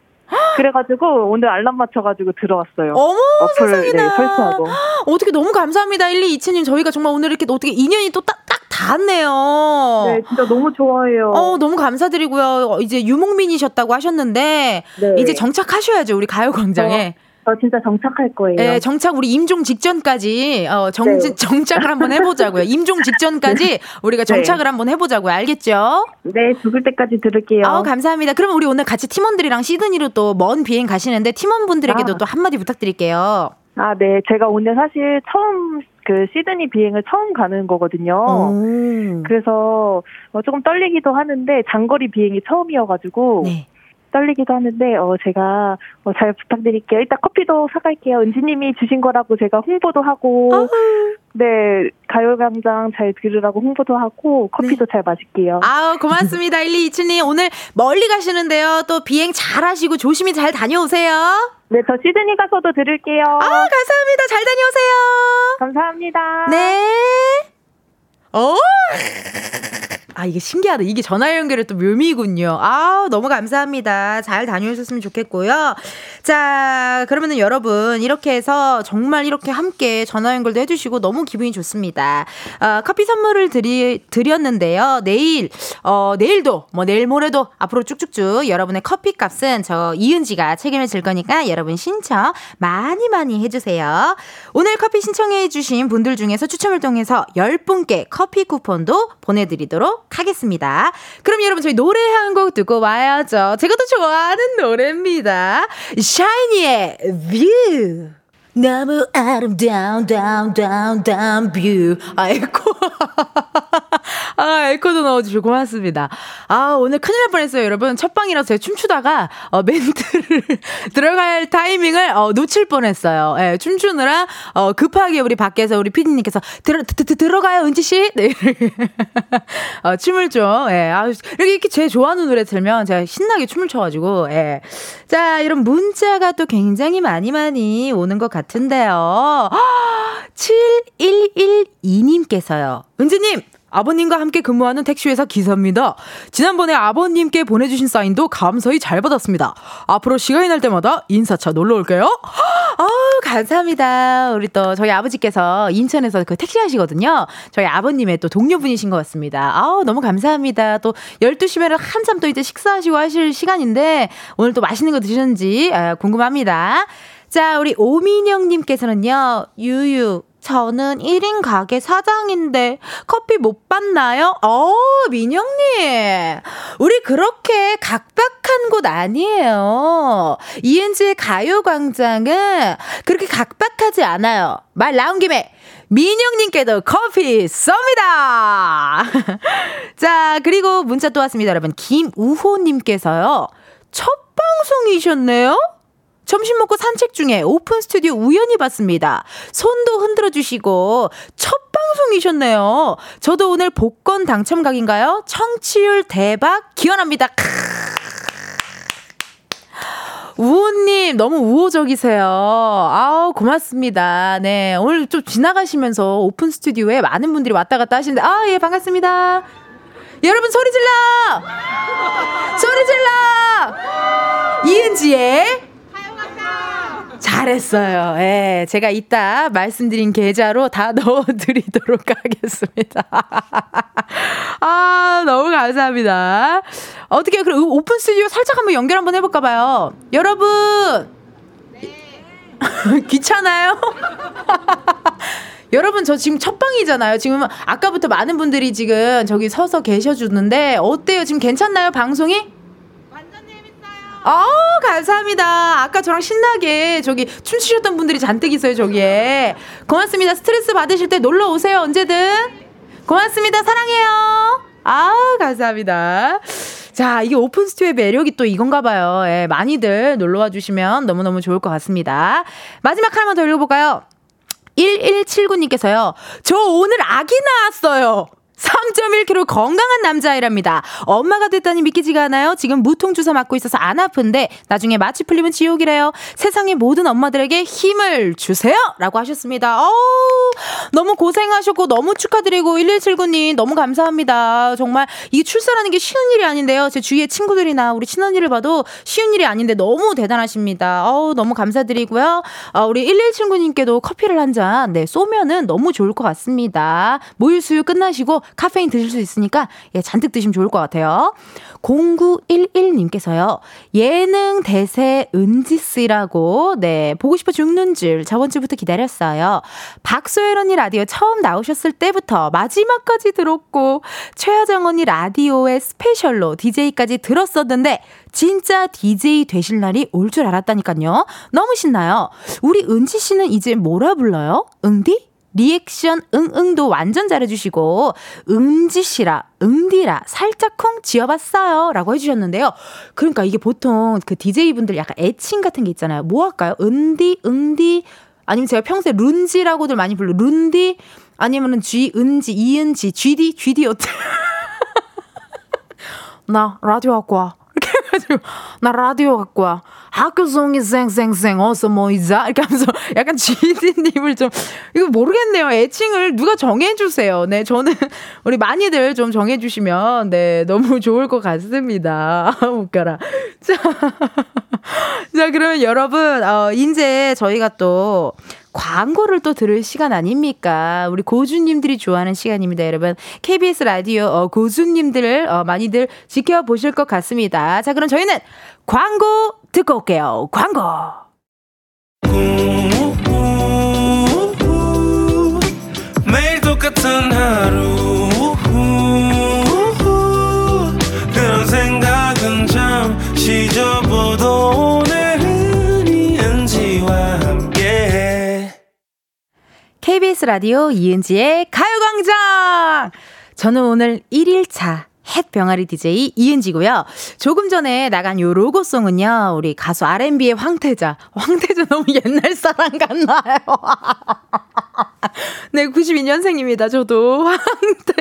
그래가지고 오늘 알람 맞춰가지고 들어왔어요. 어머 어플 네, 설치하고. 어떻게 너무 감사합니다 1227님 저희가 정말 오늘 이렇게 어떻게 인연이 또 딱 딱 닿았네요. 네 진짜 너무 좋아해요. 어 너무 감사드리고요. 이제 유목민이셨다고 하셨는데 네. 이제 정착하셔야죠 우리 가요광장에. 어. 저 진짜 정착할 거예요. 네, 정착 우리 임종 직전까지 어, 정, 네. 정착을 한번 해보자고요. 임종 직전까지 우리가 네. 정착을 네. 한번 해보자고요. 알겠죠? 네, 죽을 때까지 들을게요. 아, 감사합니다. 그럼 우리 오늘 같이 팀원들이랑 시드니로 또 먼 비행 가시는데 팀원분들에게도 아. 또 한마디 부탁드릴게요. 아, 네. 제가 오늘 사실 처음 그 시드니 비행을 처음 가는 거거든요. 오. 그래서 어, 조금 떨리기도 하는데 장거리 비행이 처음이어가지고 네. 떨리기도 하는데 어 제가 어, 잘 부탁드릴게요. 일단 커피도 사갈게요. 은지님이 주신 거라고 제가 홍보도 하고 아우. 네 가요광장 잘 들으라고 홍보도 하고 커피도 네. 잘 마실게요. 아우 고맙습니다 1227님 오늘 멀리 가시는데요. 또 비행 잘 하시고 조심히 잘 다녀오세요. 네, 저 시드니 가서도 들을게요. 아, 감사합니다. 잘 다녀오세요. 감사합니다. 네. 어? 아, 이게 신기하다. 이게 전화 연결의 또 묘미군요. 아 너무 감사합니다. 잘 다녀오셨으면 좋겠고요. 자, 그러면은 여러분, 이렇게 해서 정말 이렇게 함께 전화 연결도 해주시고 너무 기분이 좋습니다. 어, 커피 선물을 드리, 드렸는데요. 내일, 어, 내일도, 뭐 내일 모레도 앞으로 쭉쭉쭉 여러분의 커피 값은 저 이은지가 책임을 질 거니까 여러분 신청 많이 많이 해주세요. 오늘 커피 신청해주신 분들 중에서 추첨을 통해서 10분께 커피 쿠폰도 보내드리도록 하겠습니다. 그럼 여러분 저희 노래 한 곡 듣고 와야죠. 제가 또 좋아하는 노래입니다. 샤이니의 View. 너무 아름다운 다운 다운 다운 view. 아 에코. 아 에코도 넣어주시고 고맙습니다. 아 오늘 큰일 날 뻔했어요 여러분. 첫 방이라서 제가 춤추다가 어, 멘트를 들어갈 타이밍을 어, 놓칠 뻔했어요. 예, 춤추느라 어, 급하게 우리 밖에서 우리 피디님께서 들어 들어가요 은지 씨. 네. 어, 춤을 좀 예. 아, 이렇게 이렇게 제 좋아하는 노래 들면 제가 신나게 춤을 춰가지고 예. 자 이런 문자가 또 굉장히 많이 많이 오는 것 같아요. 같은데요. 7112님께서요. 은지님, 아버님과 함께 근무하는 택시회사 기사입니다. 지난번에 아버님께 보내주신 사인도 감사히 잘 받았습니다. 앞으로 시간이 날 때마다 인사차 놀러 올게요. 아우, 감사합니다. 우리 또 저희 아버지께서 인천에서 그 택시 하시거든요. 저희 아버님의 또 동료분이신 것 같습니다. 아우, 너무 감사합니다. 또 12시면 한참 또 이제 식사하시고 하실 시간인데 오늘 또 맛있는 거 드시는지 아, 궁금합니다. 자, 우리 오민영님께서는요, 유유, 저는 1인 가게 사장인데 커피 못 받나요? 어, 민영님. 우리 그렇게 각박한 곳 아니에요. 이은지의 가요광장은 그렇게 각박하지 않아요. 말 나온 김에 민영님께도 커피 쏩니다! 자, 그리고 문자 또 왔습니다, 여러분. 김우호님께서요. 첫 방송이셨네요? 점심 먹고 산책 중에 오픈 스튜디오 우연히 봤습니다. 손도 흔들어 주시고 첫 방송이셨네요. 저도 오늘 복권 당첨 각인가요? 청취율 대박 기원합니다. 우호님, 너무 우호적이세요. 아우, 고맙습니다. 네. 오늘 좀 지나가시면서 오픈 스튜디오에 많은 분들이 왔다 갔다 하시는데, 아, 예, 반갑습니다. 여러분, 소리 질러! 소리 질러! 이은지의 잘했어요. 예, 제가 이따 말씀드린 계좌로 다 넣어드리도록 하겠습니다. 아, 너무 감사합니다. 어떻게, 그럼 오픈 스튜디오 살짝 한번 연결 한번 해볼까봐요. 여러분! 네. 귀찮아요? 여러분, 저 지금 첫 방이잖아요. 지금 아까부터 많은 분들이 지금 저기 서서 계셔주는데, 어때요? 지금 괜찮나요, 방송이? 어, 감사합니다. 아까 저랑 신나게 저기 춤추셨던 분들이 잔뜩 있어요, 저기에. 고맙습니다. 스트레스 받으실 때 놀러 오세요, 언제든. 고맙습니다. 사랑해요. 아, 감사합니다. 자, 이게 오픈 스튜의 매력이 또 이건가 봐요. 예, 많이들 놀러 와 주시면 너무너무 좋을 것 같습니다. 마지막 하나만 더 읽어볼까요? 1179님께서요. 저 오늘 아기 낳았어요. 3.1kg 건강한 남자아이랍니다. 엄마가 됐다니 믿기지가 않아요. 지금 무통 주사 맞고 있어서 안 아픈데 나중에 마취 풀리면 지옥이래요. 세상의 모든 엄마들에게 힘을 주세요. 라고 하셨습니다. 어우, 너무 고생하셨고 너무 축하드리고 1179님 너무 감사합니다. 정말 이 출산하는 게 쉬운 일이 아닌데요. 제 주위에 친구들이나 우리 친언니를 봐도 쉬운 일이 아닌데 너무 대단하십니다. 어우, 너무 감사드리고요. 어, 우리 1179님께도 커피를 한 잔, 네, 쏘면은 너무 좋을 것 같습니다. 모유 수유 끝나시고 카페인 드실 수 있으니까 예, 잔뜩 드시면 좋을 것 같아요. 0911님께서요. 예능 대세 은지 씨라고, 네, 보고 싶어 죽는 줄 저번 주부터 기다렸어요. 박소현 언니 라디오 처음 나오셨을 때부터 마지막까지 들었고, 최화정 언니 라디오의 스페셜로 DJ까지 들었었는데, 진짜 DJ 되실 날이 올 줄 알았다니까요. 너무 신나요. 우리 은지 씨는 이제 뭐라 불러요? 응디? 리액션 응응도 완전 잘해주시고 은지 씨라 응디라 살짝쿵 지어봤어요 라고 해주셨는데요. 그러니까 이게 보통 그 DJ분들 약간 애칭 같은 게 있잖아요. 뭐 할까요? 은디 응디? 아니면 제가 평소에 룬지라고들 많이 불러 룬디? 아니면은 쥐 은지 이은지 쥐디? 쥐디 어때? 나 라디오 갖고 와. 이렇게 해가지고 나 라디오 갖고 와 학교송이 쌩쌩쌩 어서 모이자 이렇게 하면서 약간 GD님을 좀 이거 모르겠네요 애칭을 누가 정해주세요 네 저는 우리 많이들 좀 정해주시면 네 너무 좋을 것 같습니다 웃겨라 자, 자 그러면 여러분 어 이제 저희가 또 광고를 또 들을 시간 아닙니까? 우리 고주님들이 좋아하는 시간입니다, 여러분. KBS 라디오 어, 고주님들을 어, 많이들 지켜보실 것 같습니다. 자, 그럼 저희는 광고 듣고 올게요. 광고. 매일 똑같은 하루 그런 생각은 잠시 접어도 오늘은 이은지와 함께 KBS 라디오 이은지의 가요광장 저는 오늘 1일차 햇 병아리 DJ 이은지고요. 조금 전에 나간 요 로고송은요. 우리 가수 R&B의 황태자. 황태자 너무 옛날 사람 같나요? 네, 92년생입니다. 저도 황태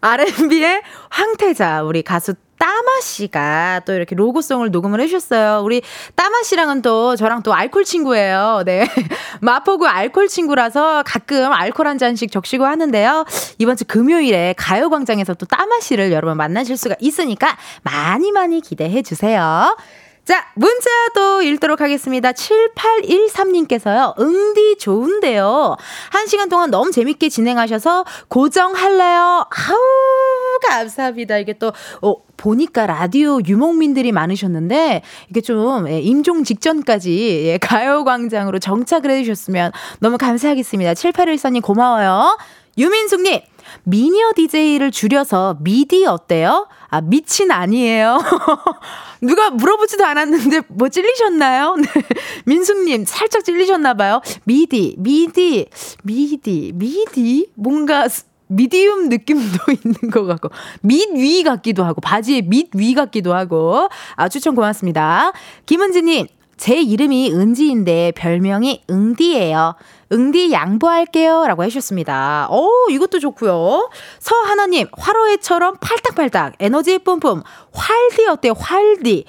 R&B의 황태자 우리 가수 따마 씨가 또 이렇게 로고송을 녹음을 해주셨어요. 우리 따마 씨랑은 또 저랑 또 알콜 친구예요. 네. 마포구 알콜 친구라서 가끔 알콜 한 잔씩 적시고 하는데요. 이번 주 금요일에 가요광장에서 또 따마 씨를 여러분 만나실 수가 있으니까 많이 많이 기대해 주세요. 자, 문자 도 읽도록 하겠습니다. 7813님께서요, 응디 좋은데요. 한 시간 동안 너무 재밌게 진행하셔서 고정할래요. 아우, 감사합니다. 이게 또, 어, 보니까 라디오 유목민들이 많으셨는데, 이게 좀, 예, 임종 직전까지, 예, 가요광장으로 정착을 해주셨으면 너무 감사하겠습니다. 7814님 고마워요. 유민숙님, 미니어 DJ를 줄여서 미디 어때요? 아, 미친 아니에요. 누가 물어보지도 않았는데 뭐 찔리셨나요? 네. 민숙님 살짝 찔리셨나봐요. 미디, 미디, 미디, 미디? 뭔가 미디움 느낌도 있는 것 같고 밑위 같기도 하고 바지에 밑위 같기도 하고 아 추천 고맙습니다. 김은지님 제 이름이 은지인데 별명이 응디예요. 응디 양보할게요. 라고 해주셨습니다. 오, 이것도 좋고요. 서하나님, 화로회처럼 팔딱팔딱, 에너지 뿜뿜, 활디 어때요? 활디.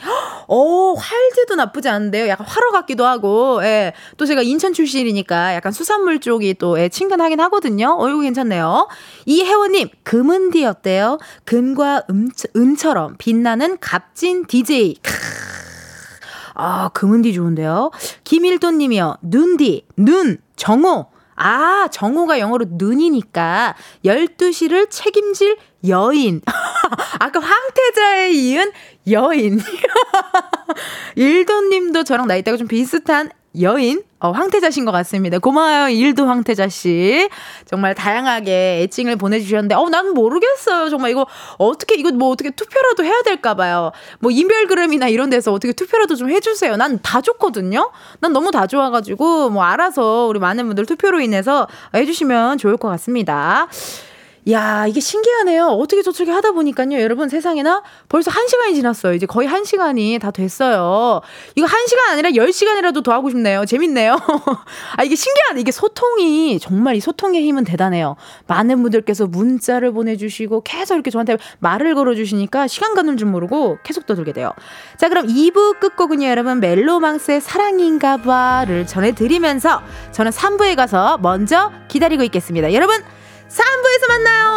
오, 활디도 나쁘지 않은데요. 약간 화로 같기도 하고, 예. 또 제가 인천 출신이니까 약간 수산물 쪽이 또, 예, 친근하긴 하거든요. 어, 이거 괜찮네요. 이혜원님, 금은디 어때요? 금과 음, 은처럼 빛나는 값진 DJ. 크으. 아, 금은디 좋은데요. 김일돈 님이요. 눈디, 눈, 정호. 아, 정호가 영어로 눈이니까 12시를 책임질 여인. 아까 황태자에 이은 여인. 일돈 님도 저랑 나이대가 좀 비슷한 여인, 어, 황태자신 것 같습니다. 고마워요, 일도 황태자 씨. 정말 다양하게 애칭을 보내주셨는데, 어, 난 모르겠어요. 정말 이거 어떻게, 이거 뭐 어떻게 투표라도 해야 될까봐요. 뭐 인별그램이나 이런 데서 어떻게 투표라도 좀 해주세요. 난 다 좋거든요? 난 너무 다 좋아가지고, 뭐 알아서 우리 많은 분들 투표로 인해서 해주시면 좋을 것 같습니다. 야, 이게 신기하네요. 어떻게 저렇게 하다 보니까요. 여러분 세상에나 벌써 1시간이 지났어요. 이제 거의 1시간이 다 됐어요. 이거 1시간 아니라 10시간이라도 더 하고 싶네요. 재밌네요. 아, 이게 신기하네. 이게 소통이 정말 이 소통의 힘은 대단해요. 많은 분들께서 문자를 보내주시고 계속 이렇게 저한테 말을 걸어주시니까 시간 가는 줄 모르고 계속 떠들게 돼요. 자, 그럼 2부 끝곡은요, 여러분. 멜로망스의 사랑인가 봐를 전해드리면서 저는 3부에 가서 먼저 기다리고 있겠습니다. 여러분, 3부에서 만나요.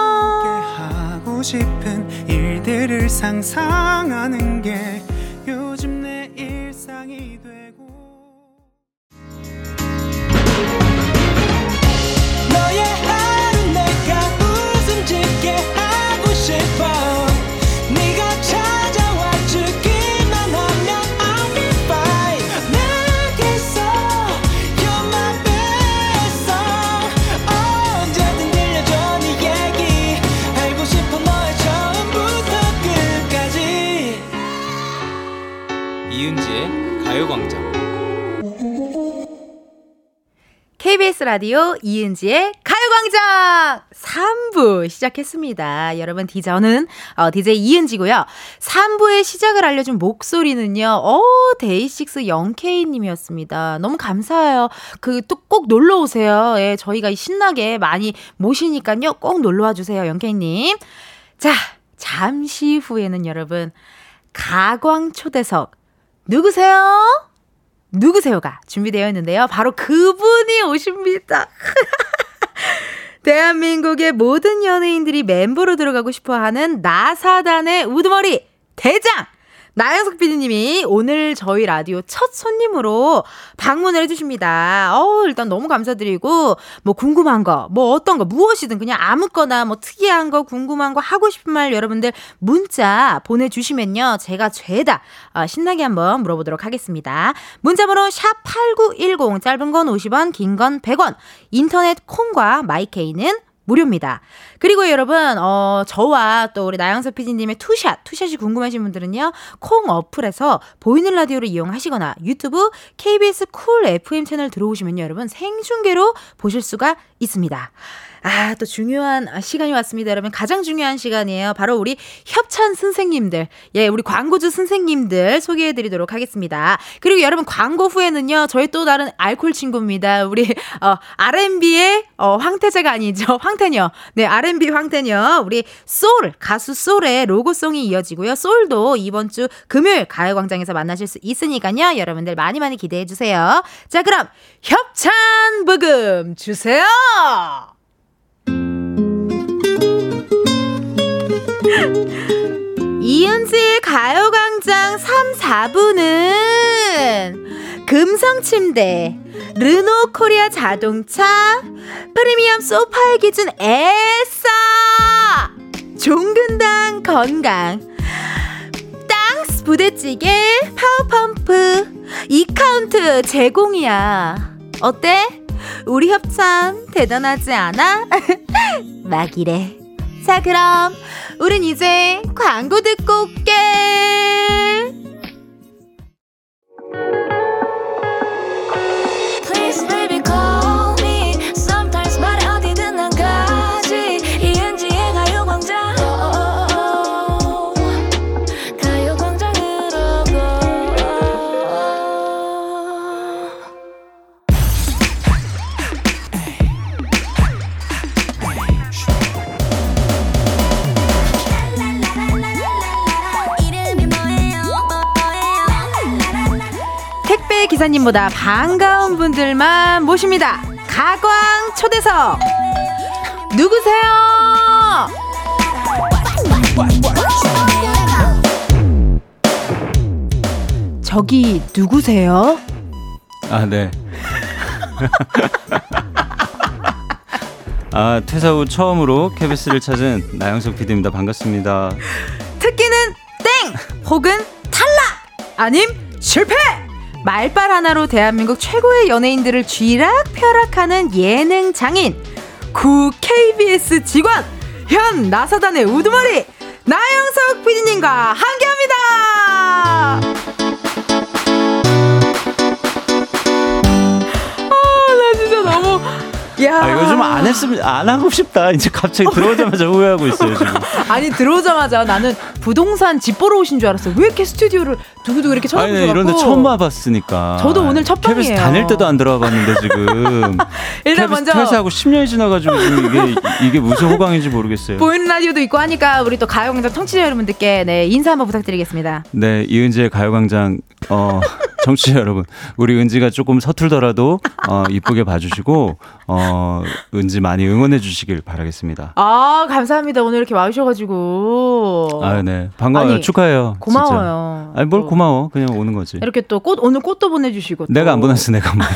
KBS 라디오 이은지의 가요광장 3부 시작했습니다. 여러분, 디 저는 어, DJ 이은지고요. 3부의 시작을 알려준 목소리는요. 어, 데이식스 영케이님이었습니다. 너무 감사해요. 그 또 꼭 놀러 오세요. 예, 저희가 신나게 많이 모시니까요. 꼭 놀러 와 주세요, 영케이님. 자, 잠시 후에는 여러분 가광 초대석 누구세요? 누구세요가 준비되어 있는데요. 바로 그분이 오십니다. 대한민국의 모든 연예인들이 멤버로 들어가고 싶어 하는 나사단의 우두머리 대장! 나영석 PD님이 오늘 저희 라디오 첫 손님으로 방문을 해주십니다. 어 일단 너무 감사드리고, 뭐 궁금한 거, 뭐 어떤 거, 무엇이든 그냥 아무거나 뭐 특이한 거, 궁금한 거, 하고 싶은 말 여러분들 문자 보내주시면요. 제가 죄다 어, 신나게 한번 물어보도록 하겠습니다. 문자번호 샵 8910, 짧은 건 50원, 긴 건 100원, 인터넷 콩과 마이케이는 무료입니다. 그리고 여러분, 어, 저와 또 우리 나영석 PD님의 two shot, two shot이 궁금하신 분들은요, 콩 어플에서 보이는 라디오를 이용하시거나 유튜브 KBS 쿨 FM 채널 들어오시면요, 여러분 생중계로 보실 수가 있습니다. 아, 또 중요한 시간이 왔습니다, 여러분. 가장 중요한 시간이에요. 바로 우리 협찬 선생님들. 예, 우리 광고주 선생님들 소개해 드리도록 하겠습니다. 그리고 여러분 광고 후에는요, 저희 또 다른 알콜 친구입니다. 우리, 어, R&B의, 어, 황태자가 아니죠. 황태녀. 네, R&B 황태녀. 우리 소울, 가수 소울의 로고송이 이어지고요. 소울도 이번 주 금요일 가요광장에서 만나실 수 있으니까요. 여러분들 많이 많이 기대해 주세요. 자, 그럼 협찬 부금 주세요! 이은지의 가요광장 3, 4부는 금성침대, 르노 코리아 자동차, 프리미엄 소파의 기준 에싸! 종근당 건강. 땅스 부대찌개 파워펌프. 이카운트 제공이야. 어때? 우리 협찬 대단하지 않아? 막 이래. 자, 그럼 우린 이제 광고 듣고 올게. 기사님보다 반가운 분들만 모십니다. 가광 초대석 누구세요? 저기 누구세요? 아 네. 아 퇴사 후 처음으로 KBS를 찾은 나영석 PD입니다. 반갑습니다. 특기는 땡 혹은 탈락 아님 실패. 말빨 하나로 대한민국 최고의 연예인들을 쥐락펴락하는 예능 장인 구 KBS 직원 현 나사단의 우두머리 나영석 PD님과 함께합니다. 야. 아, 이거 좀 안 했으면 안 하고 싶다. 이제 갑자기 들어오자마자 후회하고 있어요, 지금. 아니, 들어오자마자 나는 부동산 집 보러 오신 줄 알았어. 왜 이렇게 스튜디오를 두고두고 이렇게 쳐다보고 아니, 이런데 처음 와봤으니까. 저도 오늘 첫 방이에요. KBS 다닐 때도 안 들어와 봤는데 지금. 일단 먼저 퇴사하고 10년이 지나가지고 지금 이게 이게 무슨 호강인지 모르겠어요. 보이는 라디오도 있고 하니까 우리 또 가요광장 청취자 여러분들께 네 인사 한번 부탁드리겠습니다. 네, 이은지의 가요광장 어 청취자 여러분, 우리 은지가 조금 서툴더라도 어, 이쁘게 봐주시고 어, 은지 많이 응원해 주시길 바라겠습니다. 아 감사합니다. 오늘 이렇게 와주셔가지고. 아 네, 반가워요. 아니, 축하해요. 고마워요. 진짜. 아니 뭘 또. 고마워. 그냥 오는 거지. 이렇게 또 꽃 오늘 꽃도 보내주시고. 내가 안 보냈어. 내가 안 보냈어.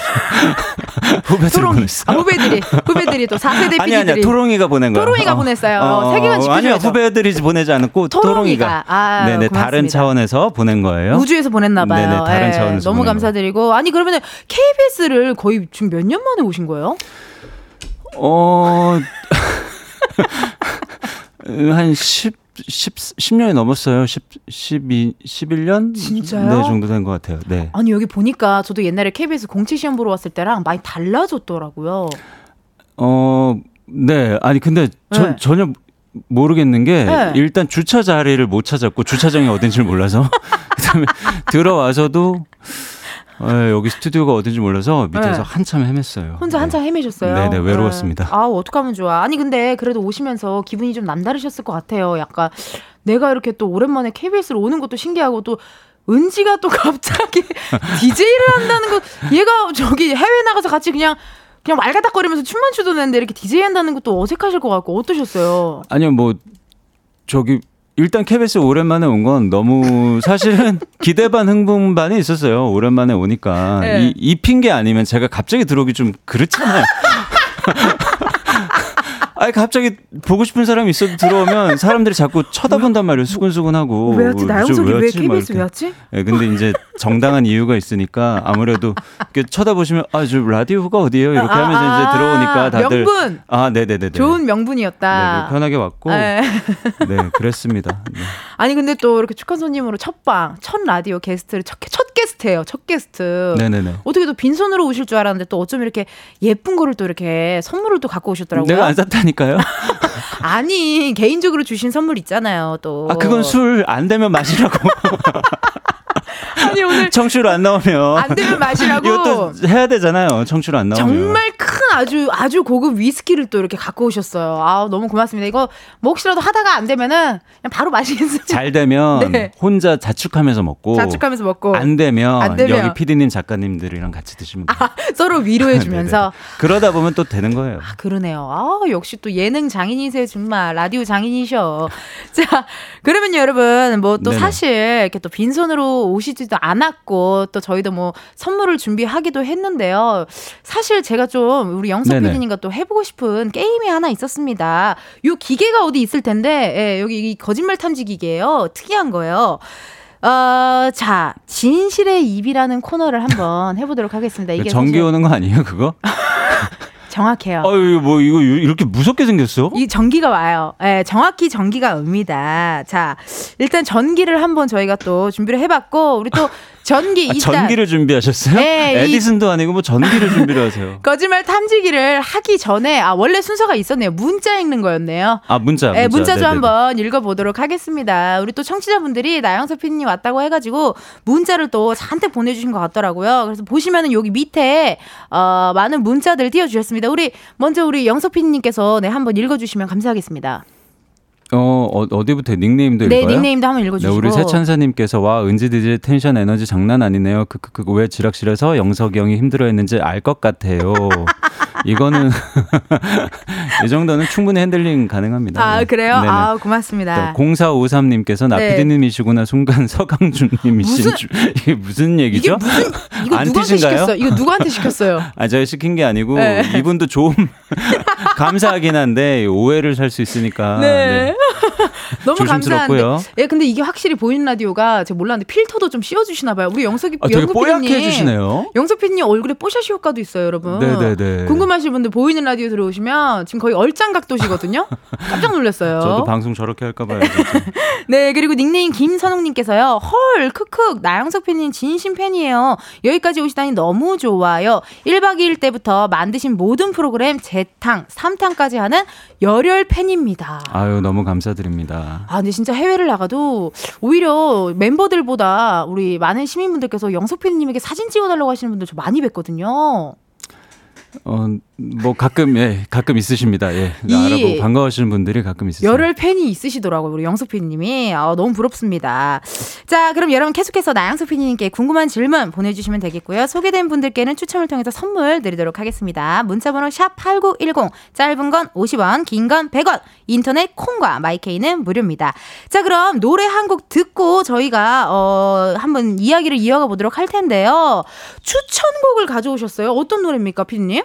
후배들 보냈어. 아, 후배들이 후배들이 또 4세대 PD들이. 아니 아니야. 토롱이가 보낸 거야. 토롱이가 어. 보냈어요. 어, 지켜줘야죠. 아니야 후배들이 보내지 않고 토롱이가. 토롱이가. 아, 네네 고맙습니다. 다른 차원에서 보낸 거예요. 우주에서 보냈나 봐요. 네네 다른 네, 차원에서. 너무 감사드리고. 거예요. 아니 그러면은 KBS를 거의 지금 몇 년 만에 오신 거예요? 어. 한 10, 10, 10년이 넘었어요. 10, 12, 11년? 진짜요? 네, 정도 된 것 같아요. 네. 아니, 여기 보니까 저도 옛날에 KBS 공채 시험 보러 왔을 때랑 많이 달라졌더라고요. 어, 네. 아니, 근데 저, 네. 전혀 모르겠는 게 네. 일단 주차 자리를 못 찾았고 주차장이 어딘지 몰라서 그다음에 들어와서도 네, 여기 스튜디오가 어딘지 몰라서 밑에서 네. 한참 헤맸어요. 혼자 네. 한참 헤매셨어요? 네네, 외로웠습니다. 아, 어떡하면 좋아. 아니, 근데 그래도 오시면서 기분이 좀 남다르셨을 것 같아요. 약간 내가 이렇게 또 오랜만에 KBS로 오는 것도 신기하고 또 은지가 또 갑자기 DJ를 한다는 거, 얘가 저기 해외 나가서 같이 그냥 그냥 말가닥거리면서 춤만 추던 애인데 이렇게 DJ 한다는 것도 어색하실 것 같고 어떠셨어요? 아니요, 뭐 저기 일단 KBS 오랜만에 온 건 너무 사실은 기대 반 흥분 반이 있었어요. 오랜만에 오니까 네. 이, 이 핑계 아니면 제가 갑자기 들어오기 좀 그렇잖아요. 아니 갑자기 보고 싶은 사람이 있어도 들어오면 사람들이 자꾸 쳐다본단 말이에요. 수근수근하고. 왜 왔지? 나영석이 왜, 왜 KBS 왜 왔지? 예, 근데 이제 정당한 이유가 있으니까 아무래도 쳐다보시면 아, 저 라디오가 어디예요? 이렇게 아, 하면서 아, 이제 들어오니까 다들 명분. 아, 네, 네, 네. 좋은 명분이었다. 네, 편하게 왔고. 네, 네 그랬습니다. 네. 아니 근데 또 이렇게 축하 손님으로 첫방, 첫 라디오 게스트를 첫, 첫 게스트예요. 첫 게스트. 네, 네, 네. 어떻게 또 빈손으로 오실 줄 알았는데 또 어쩜 이렇게 예쁜 거를 또 이렇게 선물을 또 갖고 오셨더라고요. 내가 안 샀다니까요. 아니 개인적으로 주신 선물 있잖아요. 또. 아 그건 술 안 되면 마시라고. 아니 오늘 청취로 안 나오면. 안 되면 마시라고. 이것도 해야 되잖아요. 청취로 안 나오면. 정말 큰 아주 아주 고급 위스키를 또 이렇게 갖고 오셨어요. 아 너무 고맙습니다. 이거 뭐 혹시라도 하다가 안 되면은 그냥 바로 마시겠습니다. 잘 되면 네. 혼자 자축하면서 먹고 자축하면서 먹고 안 되면, 안 되면. 여기 피디님 작가님들이랑 같이 드시면 돼요. 아, 서로 위로해 주면서 그러다 보면 또 되는 거예요. 아 그러네요. 아 역시 또 예능 장인이세요 정말 라디오 장인이셔. 자 그러면 여러분 뭐 또 사실 이렇게 또 빈손으로 오시지도 않았고 또 저희도 뭐 선물을 준비하기도 했는데요. 사실 제가 좀 우리 영석 PD님과 또 해보고 싶은 게임이 하나 있었습니다. 요 기계가 어디 있을 텐데, 예, 여기 이 거짓말 탐지 기계예요. 특이한 거예요. 어, 자, 진실의 입이라는 코너를 한번 해보도록 하겠습니다. 이게 전기 오는 거 아니에요, 그거? 정확해요. 아유, 뭐, 이거 이렇게 무섭게 생겼어? 이 전기가 와요. 예, 네, 정확히 전기가 옵니다. 자, 일단 전기를 한번 저희가 또 준비를 해봤고, 우리 또 전기 아, 전기를 준비하셨어요? 네, 에디슨도 아니고 뭐 전기를 준비를 하세요. 거짓말 탐지기를 하기 전에 아 원래 순서가 있었네요. 문자 읽는 거였네요. 아 문자. 네, 문자. 좀 한번 읽어보도록 하겠습니다. 우리 또 청취자분들이 나영석 PD님 왔다고 해가지고 문자를 또 잔뜩 보내주신 것 같더라고요. 그래서 보시면은 여기 밑에 어, 많은 문자들 띄워주셨습니다. 우리 먼저 우리 영석 PD님께서 네 한번 읽어주시면 감사하겠습니다. 어, 어 어디부터 닉네임도 네, 읽어요? 닉네임도 한번 읽어주시고. 네, 우리 세찬사님께서 와 은지 DJ tension 에너지 장난 아니네요. 그그그 그, 그, 왜 지락실에서 영석이 형이 힘들어했는지 알 것 같아요. 이거는 이 정도는 충분히 handling 가능합니다. 아 네. 그래요? 네네. 아 고맙습니다. 0453님께서 나피디님이시구나 순간 서강준님이신 줄 이게 무슨 얘기죠? 이게 무슨 이거 누구한테 시켰어? 이거 누구한테 시켰어요? 아 제가 시킨 게 아니고 네. 이분도 좀 감사하긴 한데 오해를 살 수 있으니까. 네. 네. 너무 감사한데. 예, 근데 이게 확실히 보이는 라디오가 제가 몰랐는데 필터도 좀 씌워 주시나 봐요. 우리 영석이 아, 되게 뽀얗게 해 주시네요. 영석 PD님 얼굴에 뽀샤시 효과도 있어요, 여러분. 네네네. 궁금하신 분들 보이는 라디오 들어오시면 지금 거의 얼짱 각도시거든요. 깜짝 놀랐어요. 저도 방송 저렇게 할까 봐요. 네, 그리고 닉네임 김선웅 님께서요. 헐, 크크, 나영석 PD님 진심 팬이에요. 여기까지 오시다니 너무 좋아요. 1박 2일 때부터 만드신 모든 프로그램 재탕, 3탕까지 하는 열혈 팬입니다. 아유, 너무 감사드립니다. 아, 근데 진짜 해외를 나가도 오히려 멤버들보다 우리 많은 시민분들께서 영석 PD님에게 사진 찍어달라고 하시는 분들 저 많이 뵀거든요. 어, 뭐 가끔 예, 가끔 있으십니다. 예. 알아보고 반가워하시는 분들이 가끔 있으세요. 열혈 팬이 있으시더라고요. 우리 영석 PD님이. 아, 너무 부럽습니다. 자, 그럼 여러분 계속해서 나영석 PD님께 궁금한 질문 보내주시면 되겠고요. 소개된 분들께는 추첨을 통해서 선물 드리도록 하겠습니다. 문자번호 샵 8910 짧은 건 50원, 긴 건 100원. 인터넷 콩과 마이케이는 무료입니다. 자, 그럼 노래 한 곡 듣고 저희가 어, 한번 이야기를 이어가 보도록 할 텐데요. 추천곡을 가져오셨어요. 어떤 노래입니까, PD님?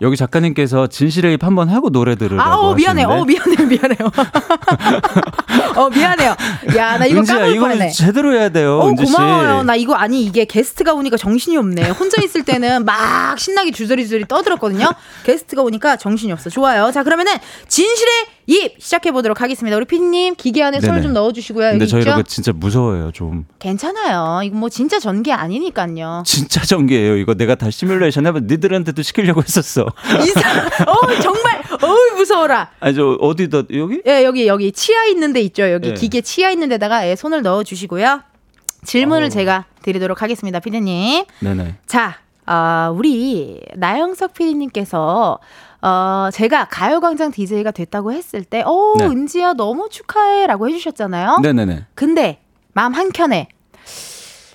여기 작가님께서 진실의 입 한번 하고 노래 들으라고 아, 어, 미안해. 어, 미안해요. 미안해요. 어, 미안해요. 야, 나 이거 까먹을 뻔했네. 제대로 해야 돼요. 어, 고마워요. 나 이거 아니 이게 게스트가 오니까 정신이 없네. 혼자 있을 때는 막 신나게 주저리주저리 떠들었거든요. 게스트가 오니까 정신이 없어. 좋아요. 자, 그러면은 진실의 입 시작해 보도록 하겠습니다. 우리 피디님 기계 안에 손을 좀 넣어주시고요. 근데 저희 이거 진짜 무서워요, 좀. 괜찮아요. 이거 뭐 진짜 전기 아니니까요. 진짜 전기예요. 이거 내가 다 시뮬레이션 해봐. 니들한테도 시키려고 했었어. 이상. 어 정말. 어우 무서워라. 아니 저 어디다 여기? 예 여기 여기 치아 있는 데 있죠. 여기 예. 기계 치아 있는 데다가 예, 손을 넣어주시고요. 질문을 어. 제가 드리도록 하겠습니다, 피디님. 네네. 자, 어, 우리 나영석 피디님께서 어, 제가 가요광장 DJ가 됐다고 했을 때, 어, 네. 은지야, 너무 축하해. 라고 해주셨잖아요. 네네네. 근데, 마음 한켠에,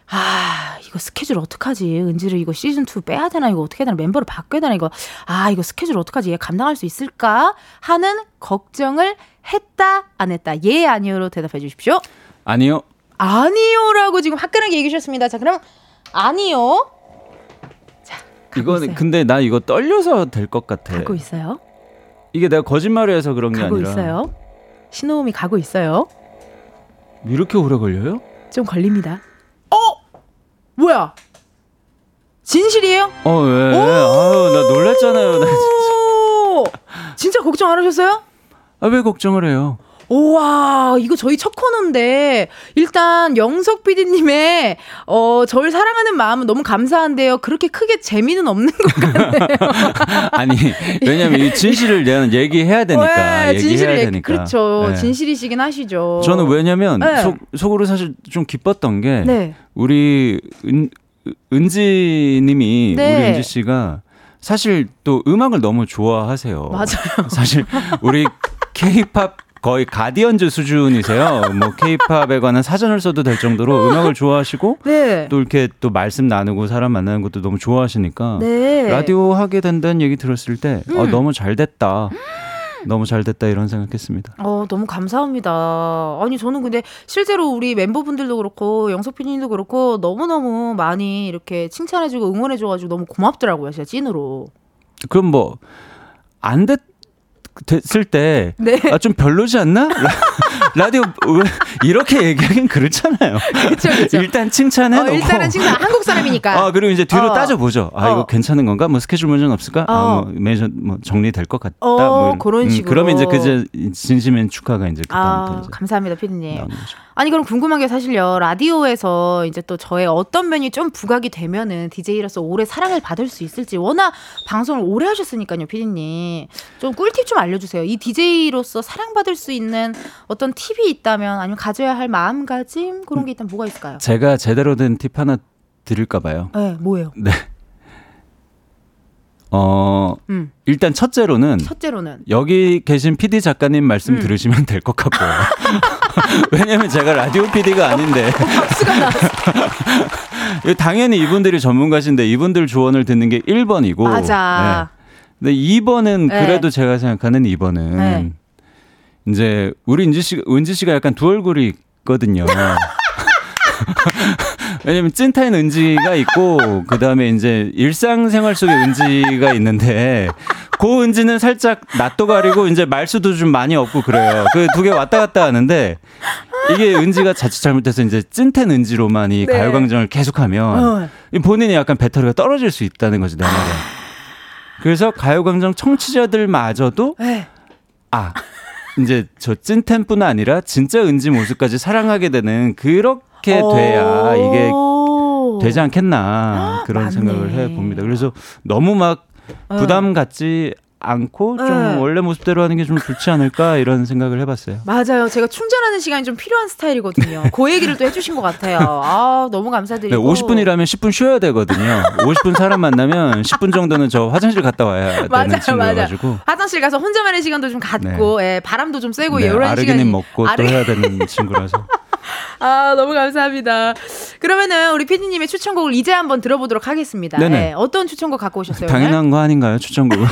아, 이거 스케줄 어떡하지? 은지를 이거 시즌2 빼야 되나? 이거 어떻게 해야 되나? 멤버를 바꿔야 되나? 이거, 아, 이거 스케줄 어떡하지? 얘 감당할 수 있을까? 하는 걱정을 했다, 안 했다? 예, 아니요로 대답해 주십시오. 아니요. 아니요라고 지금 화끈하게 얘기해 주셨습니다. 자, 그럼, 아니요. 이거는. 근데 나 이거 떨려서 될 것 같아. 가고 있어요. 이게 내가 거짓말을 해서 그런 게 가고 아니라. 있어요. 신호음이 가고 있어요. 이렇게 오래 걸려요? 좀 걸립니다. 어? 뭐야? 진실이에요? 어, 왜? 아유, 나 놀랐잖아요. 나 진짜. 진짜 걱정 안 하셨어요? 아, 왜 걱정을 해요? 우와, 이거 저희 첫 코너인데, 일단 영석 PD님의, 어, 저를 사랑하는 마음은 너무 감사한데요. 그렇게 크게 재미는 없는 것 같네요. 아니, 왜냐면 이 진실을 내가 얘기해야 되니까. 네, 얘기해야 되니까. 그렇죠. 네. 진실이시긴 하시죠. 저는 왜냐면, 네. 속, 속으로 사실 좀 기뻤던 게, 네. 우리 은, 은지님이, 네. 우리 은지 씨가, 사실 또 음악을 너무 좋아하세요. 맞아요. 사실 우리 케이팝 거의 가디언즈 수준이세요. 뭐 케이팝에 관한 사전을 써도 될 정도로 음악을 좋아하시고 네. 또 이렇게 또 말씀 나누고 사람 만나는 것도 너무 좋아하시니까 네. 라디오 하게 된다는 얘기 들었을 때 어, 음. 어, 너무 잘 됐다. 너무 잘 됐다 이런 생각했습니다. 어 너무 감사합니다. 아니 저는 근데 실제로 우리 멤버분들도 그렇고 영석 PD님도 그렇고 너무 너무 많이 이렇게 칭찬해 주고 응원해 줘 가지고 너무 고맙더라고요, 진짜 찐으로. 그럼 뭐 안 됐. 됐을 때, 네. 아, 좀 별로지 않나? 라, 디오 왜, 이렇게 얘기하긴 그렇잖아요. 그쵸, 그쵸. 일단 칭찬해 어, 일단은 칭찬, 한국 사람이니까. 아, 그리고 이제 뒤로 어. 따져 보죠. 아, 이거 어. 괜찮은 건가? 뭐 스케줄 문제는 없을까? 아, 어. 뭐, 매저, 뭐, 정리될 것 같다. 어, 뭐, 그런 음, 식으로. 음, 그러면 이제 그, 진심인 축하가 이제 그다음부터 아, 이제. 감사합니다, 피디님. 아니 그럼 궁금한 게 사실요 라디오에서 이제 또 저의 어떤 면이 좀 부각이 되면은 DJ로서 오래 사랑을 받을 수 있을지 워낙 방송을 오래 하셨으니까요 피디님 좀 꿀팁 좀 알려주세요 이 DJ로서 사랑받을 수 있는 어떤 팁이 있다면 아니면 가져야 할 마음가짐 그런 게 있다면 뭐가 있을까요? 제가 제대로 된 팁 하나 드릴까 봐요. 네, 뭐예요? 네. 어, 음. 일단 첫째로는 첫째로는 여기 계신 PD 작가님 말씀 음. 들으시면 될 것 같고요. 왜냐면 제가 라디오 PD가 아닌데. 박수가 나왔어. 당연히 이분들이 전문가신데 이분들 조언을 듣는 게 1번이고. 맞아. 네. 근데 2번은 네. 그래도 제가 생각하는 2번은 네. 이제 우리 은지 씨 은지 씨가 약간 두 얼굴이 있거든요. 왜냐면 찐타인 은지가 있고 그다음에 이제 일상생활 속의 은지가 있는데 그 은지는 살짝 낯도 가리고 이제 말수도 좀 많이 없고 그래요. 그 두 개 왔다 갔다 하는데 이게 은지가 자칫 잘못해서 이제 찐텐 은지로만 이 네. 가요광장을 계속하면 어. 본인이 약간 배터리가 떨어질 수 있다는 거지 내 말에. 그래서 가요광장 청취자들마저도 네. 아 이제 저 찐텐뿐 아니라 진짜 은지 모습까지 사랑하게 되는 그렇게 돼야 이게 되지 않겠나 그런 맞네. 생각을 해 봅니다. 그래서 너무 막 부담 갖지 않고 좀 네. 원래 모습대로 하는 게 좀 좋지 않을까 이런 생각을 해봤어요. 맞아요. 제가 충전하는 시간이 좀 필요한 스타일이거든요. 그 얘기를 또 해주신 것 같아요. 아 너무 감사드리고. 네, 50분이라면 10분 쉬어야 되거든요. 50분 사람 만나면 10분 정도는 저 화장실 갔다 와야 맞아요, 되는 친구여가지고. 화장실 가서 혼자만의 시간도 좀 갖고 네. 예, 바람도 좀 쐬고 네, 이런 시간. 먹고 아르... 또 해야 되는 친구라서. 아, 너무 감사합니다. 그러면은 우리 피디님의 추천곡을 이제 한번 들어보도록 하겠습니다. 네네. 네, 어떤 추천곡 갖고 오셨어요? 당연한 오늘? 거 아닌가요, 추천곡은?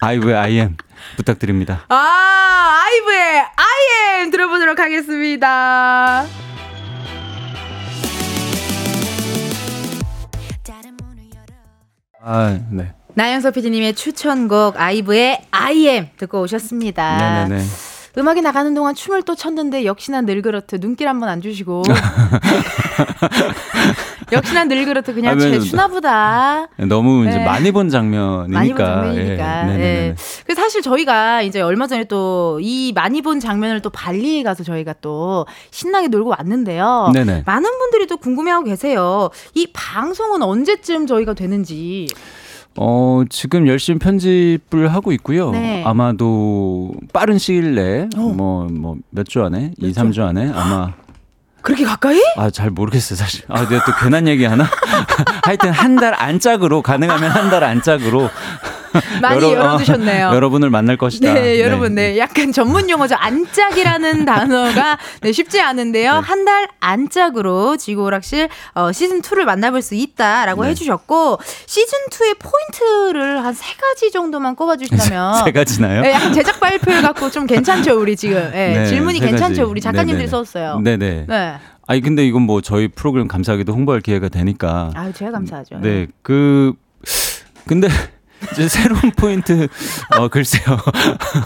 아이브의 I am 부탁드립니다. 아, 아이브의 I am 들어보도록 하겠습니다. 아, 네. 나영서 PD님의 추천곡 아이브의 I am 듣고 오셨습니다. 네네네. 음악이 나가는 동안 춤을 또 췄는데 역시나 늘 그렇듯 눈길 한번 안 주시고 역시나 늘 그렇듯 그냥 제 추나보다 너무 이제 네. 많이 본 장면이니까 많이 본 장면이니까 예. 네. 그 사실 저희가 이제 얼마 전에 또 이 많이 본 장면을 또 발리에 가서 저희가 또 신나게 놀고 왔는데요 네네. 많은 분들이 또 궁금해하고 계세요 이 방송은 언제쯤 저희가 되는지 어, 지금 열심히 편집을 하고 있고요. 네. 아마도 빠른 시일 내에 어. 뭐, 뭐, 몇 주 안에, 몇 2, 3주 안에 아마. 그렇게 가까이? 아, 잘 모르겠어요, 사실. 아, 내가 또 괜한 얘기 하나? 하여튼 한 달 안짝으로, 가능하면 한 달 안짝으로 많이 여러, 열어두셨네요. 어, 여러분을 만날 것이다. 네, 네, 여러분, 네. 약간 전문 용어죠. 안짝이라는 단어가 네, 쉽지 않은데요. 네. 한달 안짝으로 지구오락실 어, 시즌 2를 만나볼 수 있다라고 네. 해주셨고, 시즌 2의 포인트를 한 세 가지 정도만 꼽아주시다면. 세 가지나요? 네, 약간 제작 발표를 갖고 좀 괜찮죠, 우리 지금. 네, 네 질문이 괜찮죠, 우리 작가님들이. 썼어요. 네네. 네. 아니 근데 이건 뭐 저희 프로그램 감사하게도 홍보할 기회가 되니까. 아유 제가 감사하죠. 네, 그 근데 이제 새로운 포인트, 어, 글쎄요.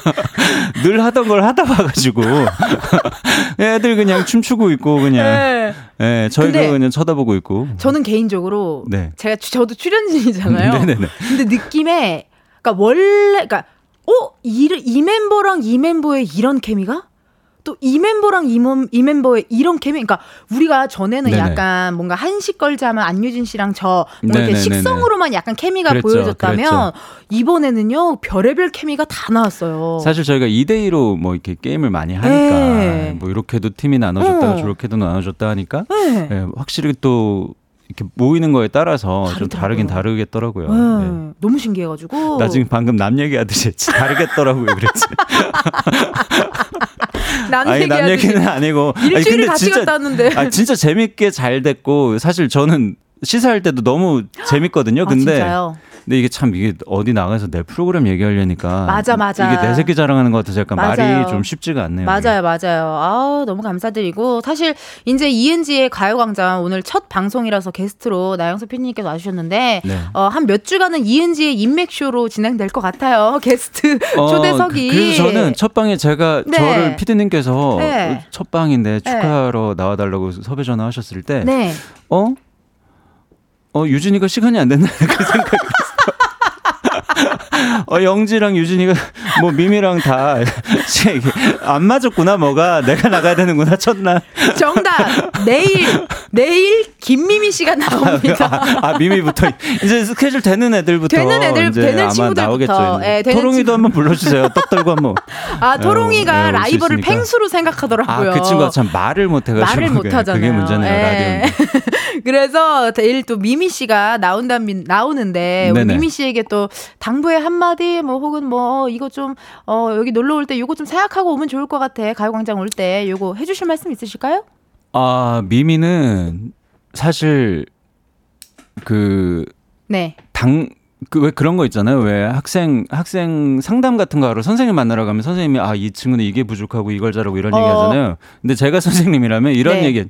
늘 하던 걸 하다 와가지고. 애들 그냥 춤추고 있고, 그냥. 네. 네 저희가 그냥 쳐다보고 있고. 저는 개인적으로. 네. 제가, 저도 출연진이잖아요. 네네네. 근데 느낌에, 그니까 원래, 그니까, 어? 이, 이 멤버랑 이 멤버의 이런 케미가? 또 이 멤버랑 이, 멤, 이 멤버의 이런 케미, 그러니까 우리가 전에는 네네. 약간 뭔가 한식 걸자 하면 안유진 씨랑 저 뭔가 이렇게 식성으로만 약간 케미가 그랬죠, 보여졌다면 그랬죠. 이번에는요 별의별 케미가 다 나왔어요. 사실 저희가 2대 2로 뭐 이렇게 게임을 많이 하니까 네. 뭐 이렇게도 팀이 나눠졌다가 어. 저렇게도 나눠졌다 하니까 네. 네, 확실히 또 이렇게 모이는 거에 따라서 다르더라고요. 좀 다르긴 다르겠더라고요. 네. 네. 너무 신기해가지고. 나 지금 방금 남 얘기하듯이 다르겠더라고요, 그랬지. 남, 아니, 남 얘기는 아니고. 일주일을 같이 진짜, 갔다 왔는데. 아, 진짜 재밌게 잘 됐고, 사실 저는 시사할 때도 너무 재밌거든요. 아, 근데 아, 근데 이게 참 이게 어디 나가서 내 프로그램 얘기하려니까 맞아 맞아 이게 내 새끼 자랑하는 것 같아서 약간 맞아요. 말이 좀 쉽지가 않네요. 맞아요, 이게. 맞아요. 아 너무 감사드리고 사실 이제 이은지의 가요광장 오늘 첫 방송이라서 게스트로 나영석 PD님께서 와주셨는데 네. 어, 한 몇 주간은 이은지의 인맥 쇼로 진행될 것 같아요. 게스트 어, 초대석이. 그래서 저는 첫 방에 제가 네. 저를 PD님께서 네. 첫 방인데 네. 나와달라고 섭외 전화하셨을 때, 네. 어? 어 유진이가 시간이 안 됐나 그 생각이 어, 영지랑 유진이가 뭐 미미랑 다 안 맞았구나 뭐가 내가 나가야 되는구나 첫날. 정답 내일 내일 김미미 씨가 나옵니다. 아, 아, 미미부터 이제 스케줄 되는 애들부터 되는 애들 되는 친구들부터 네, 토롱이도 친구. 한번 불러주세요. 떡 들고 한번. 아 토롱이가 네, 라이벌을 팽수로 생각하더라고요. 아, 그 친구가 참 말을 못해가지고 말을 못하잖아요. 그게 문제네요 네. 라디오. 그래서 내일 또 미미 씨가 나온다 나오는데 우리 미미 씨에게 또 당부의 한마디 뭐 혹은 뭐 이거 좀 어, 여기 놀러 올 때 요거 좀 생각하고 오면 좋을 것 같아. 가요광장 올 때 요거 해주실 말씀 있으실까요? 아 미미는 사실 그 네. 당 그 왜 그런 거 있잖아요. 왜 학생 학생 상담 같은 거 하러 선생님 만나러 가면 선생님이 아 이 친구는 이게 부족하고 이걸 잘하고 이런 어. 얘기 하잖아요. 근데 제가 선생님이라면 이런 네. 얘기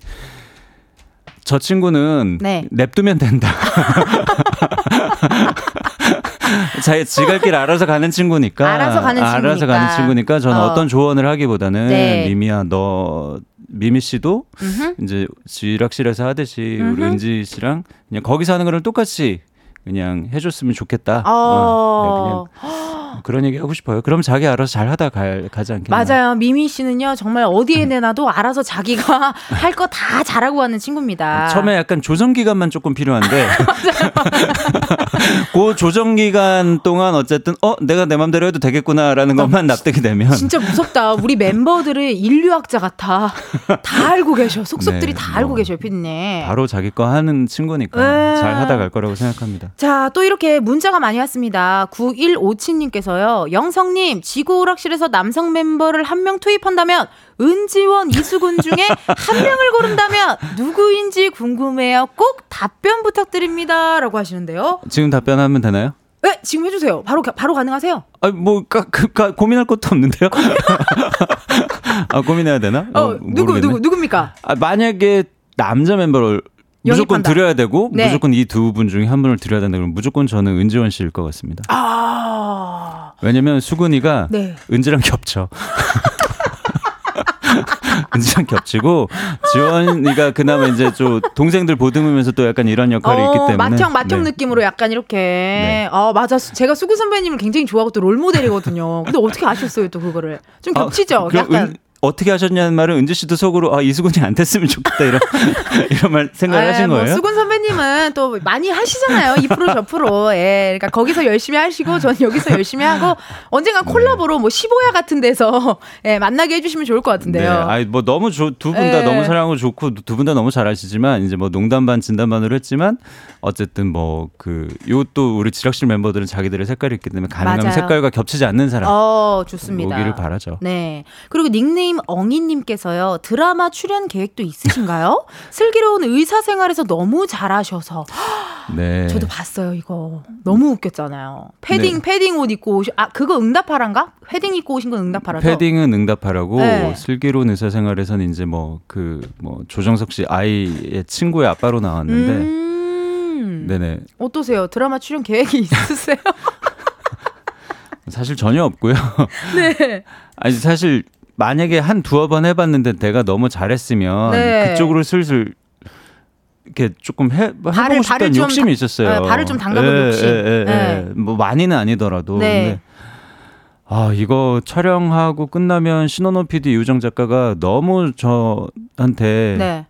저 친구는 네. 냅두면 된다. 자, 지갈 길 알아서 가는 친구니까. 알아서 가는 친구니까. 알아서 가는 친구니까 저는 어. 떤 조언을 하기보다는 네. 미미야 너 미미 씨도 음흠. 이제 지락실에서 하듯이 음흠. 우리 은지 씨랑 그냥 거기서 하는 거를 똑같이 그냥 해줬으면 좋겠다. 어. 어 네, 그런 얘기 하고 싶어요. 그럼 자기 알아서 잘 하다 갈, 가지 않겠나. 맞아요. 미미 씨는요, 정말 어디에 내놔도 알아서 자기가 할 거 다 잘하고 가는 친구입니다. 처음에 약간 조정 기간만 조금 필요한데. 그 조정 기간 동안 어쨌든, 어, 내가 내 맘대로 해도 되겠구나라는 것만 납득이 되면. 진짜 무섭다. 우리 멤버들을 인류학자 같아. 다 알고 계셔. 속속들이 네, 다 뭐, 알고 계셔, 피디님. 바로 자기 거 하는 친구니까 네. 잘 하다 갈 거라고 생각합니다. 자, 또 이렇게 문자가 많이 왔습니다. 9157님께서 주셔서요. 영성님, 지구 오락실에서 남성 멤버를 한 명 투입한다면, 은지원, 이수근 중에 한 명을 고른다면, 누구인지 궁금해요. 꼭 답변 부탁드립니다. 라고 하시는데요. 지금 답변하면 되나요? 네, 지금 해주세요. 바로, 바로 가능하세요? 아, 뭐, 까, 그, 까, 고민할 것도 없는데요? 아, 고민해야 되나? 어, 어 누구, 누구, 누굽니까? 아, 만약에 남자 멤버를 무조건 드려야 되고 네. 무조건 이 두 분 중에 한 분을 드려야 된다 그러면 무조건 저는 은지원 씨일 것 같습니다. 아. 왜냐면 수근이가 네. 은지랑 겹쳐. 은지랑 겹치고 지원이가 그나마 이제 좀 동생들 보듬으면서 또 약간 이런 역할이 어, 있기 때문에 맏형 맏형 네. 느낌으로 약간 이렇게 네. 아 맞아 제가 수근 선배님을 굉장히 좋아하고 또 롤 모델이거든요. 근데 어떻게 아셨어요 또 그거를 좀 아, 겹치죠. 아, 약간 은, 어떻게 하셨냐는 말은 은지 씨도 속으로 아 이수근이 안 됐으면 좋겠다 이런 이런 말 생각하신 을뭐 거예요? 수근 선배님은 또 많이 하시잖아요 이 프로 저 프로. 예, 그러니까 거기서 열심히 하시고 저는 여기서 열심히 하고 언젠가 네. 콜라보로 뭐 15야 같은 데서 예, 만나게 해 주시면 좋을 것 같은데요. 네, 아니 뭐 너무 두 분다 예. 너무 사랑하고 좋고 두 분 다 너무 잘하시지만 이제 뭐 농담 반 진담 반으로 했지만 어쨌든 뭐 그 요또 우리 지락실 멤버들은 자기들의 색깔이 있기 때문에 가능하면 맞아요. 색깔과 겹치지 않는 사람. 어 좋습니다. 오기를 바라죠. 네 그리고 닉네임 닉네임 엉이님께서요. 드라마 출연 계획도 있으신가요? 슬기로운 의사 생활에서 너무 잘하셔서. 네. 저도 봤어요 이거. 너무 웃겼잖아요. 패딩 네. 패딩 옷 입고 오시. 아 그거 응답하란가? 패딩 입고 오신 건 응답하라죠. 패딩은 응답하라고. 네. 슬기로운 의사 생활에서는 이제 뭐 그뭐 그 뭐 조정석 씨 아이의 친구의 아빠로 나왔는데. 음. 네네. 어떠세요? 드라마 출연 계획이 있으세요? 사실 전혀 없고요. 네. 아니 사실 만약에 한 두어 번 해봤는데 내가 너무 잘했으면 네. 그쪽으로 슬슬 이렇게 조금 해 해보고 싶다는 욕심이 있었어요. 네, 발을 좀 담가볼 예, 욕심. 예, 예, 네. 뭐 많이는 아니더라도. 네. 아 이거 촬영하고 끝나면 신원호 PD 유정 작가가 너무 저한테 네.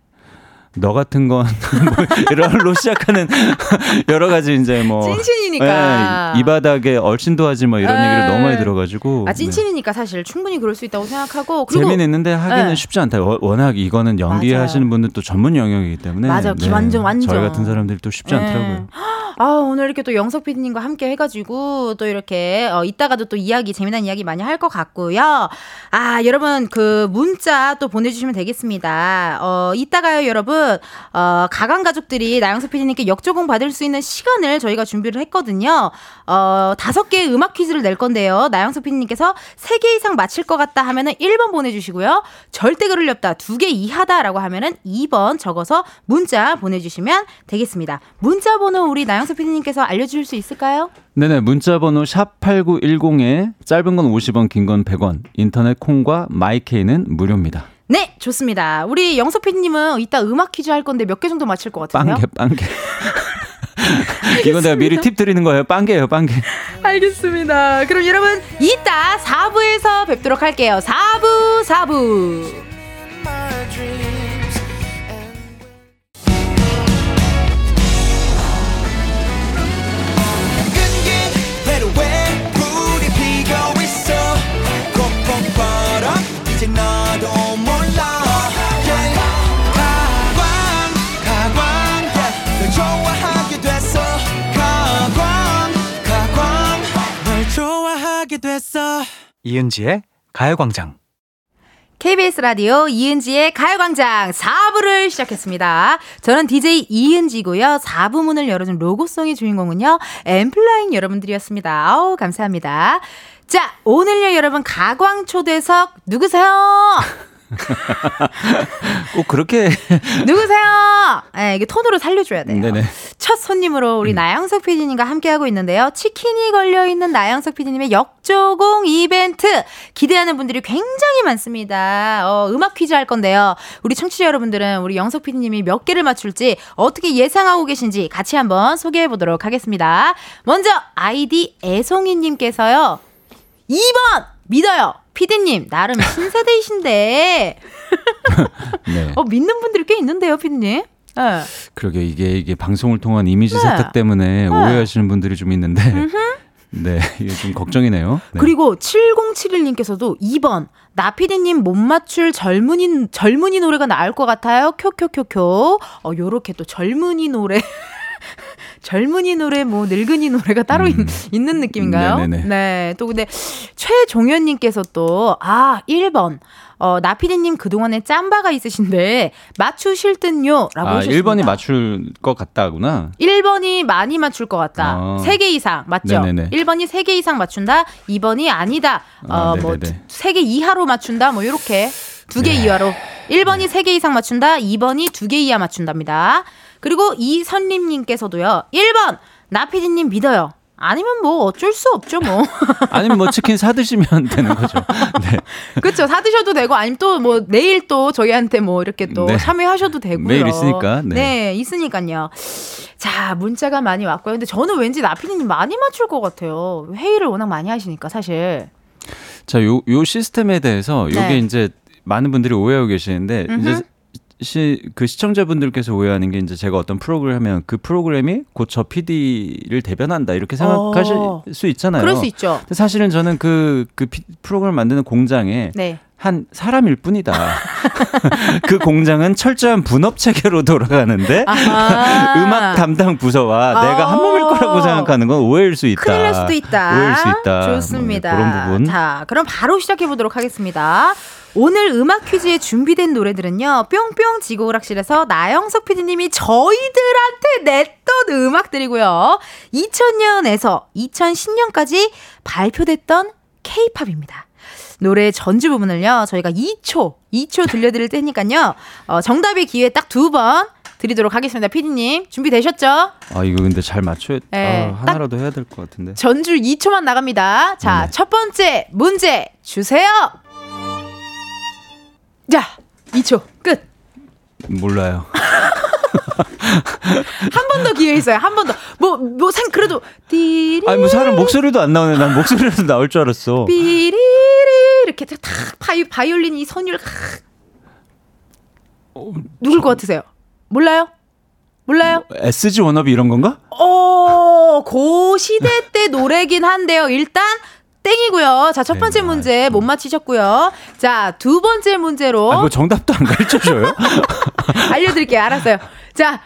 너 같은 건 뭐 이런로 시작하는 여러 가지 이제 뭐 찐친이니까 네, 이 바닥에 얼씬도 하지 뭐 이런 에 얘기를 너무 많이 들어가지고 아 찐친이니까 네. 사실 충분히 그럴 수 있다고 생각하고 재미는 있는데 하기는 네. 쉽지 않다. 워낙 이거는 연기하시는 분들 또 전문 영역이기 때문에 맞아, 네. 완전 완전 저희 같은 사람들이 또 쉽지 네. 않더라고요. 아, 오늘 이렇게 또 영석 PD님과 함께 해가지고 또 이렇게 어, 이따가도 또 이야기, 재미난 이야기 많이 할 것 같고요. 아, 여러분 그 문자 또 보내주시면 되겠습니다. 어, 이따가요, 여러분. 어, 가강 가족들이 나영석 PD님께 역조공 받을 수 있는 시간을 저희가 준비를 했거든요. 어, 다섯 개의 음악 퀴즈를 낼 건데요. 나영석 PD님께서 세 개 이상 맞힐 것 같다 하면은 1번 보내주시고요. 절대 그럴 리 없다. 두 개 이하다라고 하면은 2번 적어서 문자 보내주시면 되겠습니다. 문자 번호 우리 나영 석 PD님께서 알려주실 수 있을까요? 네네, 문자 번호 샵 8910에 짧은 건 50원, 긴 건 100원, 인터넷 콩과 마이케이는 무료입니다. 네, 좋습니다. 우리 영석 PD님은 이따 음악 퀴즈 할 건데 몇 개 정도 맞힐 것 같으세요? 빵개, 빵개. 이건 내가 미리 팁 드리는 거예요. 빵개예요, 빵개. 알겠습니다. 그럼 여러분, 이따 4부에서 뵙도록 할게요. 4부, 4부. 이은지의 가요광장. KBS 라디오 이은지의 가요광장 4부를 시작했습니다. 저는 DJ 이은지고요. 4부 문을 열어준 로고송의 주인공은요. 엠플라잉 여러분들이었습니다. 아우 감사합니다. 자 오늘요 여러분 가광초대석 누구세요? 꼭 그렇게 누구세요? 네, 이게 톤으로 살려줘야 돼요. 네네. 첫 손님으로 우리 음. 나영석 PD님과 함께하고 있는데요. 치킨이 걸려있는 나영석 PD님의 역조공 이벤트 기대하는 분들이 굉장히 많습니다. 어, 음악 퀴즈 할 건데요. 우리 청취자 여러분들은 우리 영석 PD님이 몇 개를 맞출지 어떻게 예상하고 계신지 같이 한번 소개해 보도록 하겠습니다. 먼저 아이디 애송이님께서요. 2번 믿어요. 피디님, 나름 신세대이신데. 네. 어, 믿는 분들이 꽤 있는데요, 피디님. 네. 그러게 이게 이게 방송을 통한 이미지 네. 세탁 때문에 네. 오해하시는 분들이 좀 있는데. 네, 이게 좀 걱정이네요. 네. 그리고 7071님께서도 2번 나 피디님 못 맞출 젊은이 젊은이 노래가 나을 것 같아요. 쿄쿄쿄쿄. 어 요렇게 또 젊은이 노래 젊은이 노래, 뭐 늙은이 노래가 따로 음. 있, 는 느낌인가요? 네네네. 네. 또 근데 최종현님께서 또, 아, 1번. 어, 나피디님 그동안에 짬바가 있으신데, 맞추실 듯요? 라고 아, 하셨습니다. 1번이 맞출 것 같다구나. 1번이 많이 맞출 것 같다. 아. 3개 이상, 맞죠? 네네네. 1번이 3개 이상 맞춘다, 2번이 아니다. 아, 어, 뭐, 3개 이하로 맞춘다, 뭐, 요렇게. 2개 네. 이하로. 1번이 네. 3개 이상 맞춘다, 2번이 2개 이하 맞춘답니다. 그리고 이선림님께서도요. 1번 나피디님 믿어요. 아니면 뭐 어쩔 수 없죠 뭐. 아니면 뭐 치킨 사 드시면 되는 거죠. 네. 그렇죠. 사 드셔도 되고 아니면 또 뭐 내일 또 저희한테 뭐 이렇게 또 네. 참여하셔도 되고요. 매일 있으니까. 네. 네, 있으니까요. 자, 문자가 많이 왔고요. 근데 저는 왠지 나피디님 많이 맞출 것 같아요. 회의를 워낙 많이 하시니까 사실. 자, 요, 요 시스템에 대해서 요게 네. 이제 많은 분들이 오해하고 계시는데 음흠. 이제 시, 그 시청자분들께서 오해하는 게 이제 제가 어떤 프로그램을 하면 그 프로그램이 곧 저 PD를 대변한다 이렇게 생각하실 어. 수 있잖아요. 그럴 수 있죠. 근데 사실은 저는 그, 그 피, 프로그램을 만드는 공장에 네. 한 사람일 뿐이다. 그 공장은 철저한 분업 체계로 돌아가는데 음악 담당 부서와 아~ 내가 한 몸일 거라고 생각하는 건 오해일 수 있다. 큰일 날 수도 있다. 오해일 수 있다. 좋습니다. 뭐 그런 부분. 자, 그럼 바로 시작해 보도록 하겠습니다. 오늘 음악 퀴즈에 준비된 노래들은요, 뿅뿅 지구오락실에서 나영석 PD님이 저희들한테 냈던 음악들이고요. 2000년에서 2010년까지 발표됐던 케이팝입니다. 노래 전주 부분을요, 저희가 2초, 2초 들려드릴 테니까요, 어, 정답의 기회 딱 두 번 드리도록 하겠습니다. 피디님, 준비되셨죠? 아, 이거 근데 잘 맞춰야, 네, 아, 하나라도 해야 될 것 같은데. 전주 2초만 나갑니다. 자, 네. 첫 번째 문제 주세요! 자, 2초 끝. 몰라요. 한 번 더 기회 있어요. 한 번 더. 뭐, 뭐, 생, 그래도, 띠리. 아니, 뭐, 사람 목소리도 안 나오네. 난 목소리라도 나올 줄 알았어. 삐리리. 이렇게 탁, 바이, 바이올린 이 선율, 어, 누굴 저... 것 같으세요? 몰라요? 몰라요? SG 워너비 이런 건가? 어, 고 시대 때 노래긴 한데요. 일단, 땡이고요. 자, 첫 번째 네, 문제 못 맞히셨고요. 자, 두 번째 문제로. 아, 뭐 정답도 안 가르쳐 줘요? 알려드릴게요. 알았어요. 자,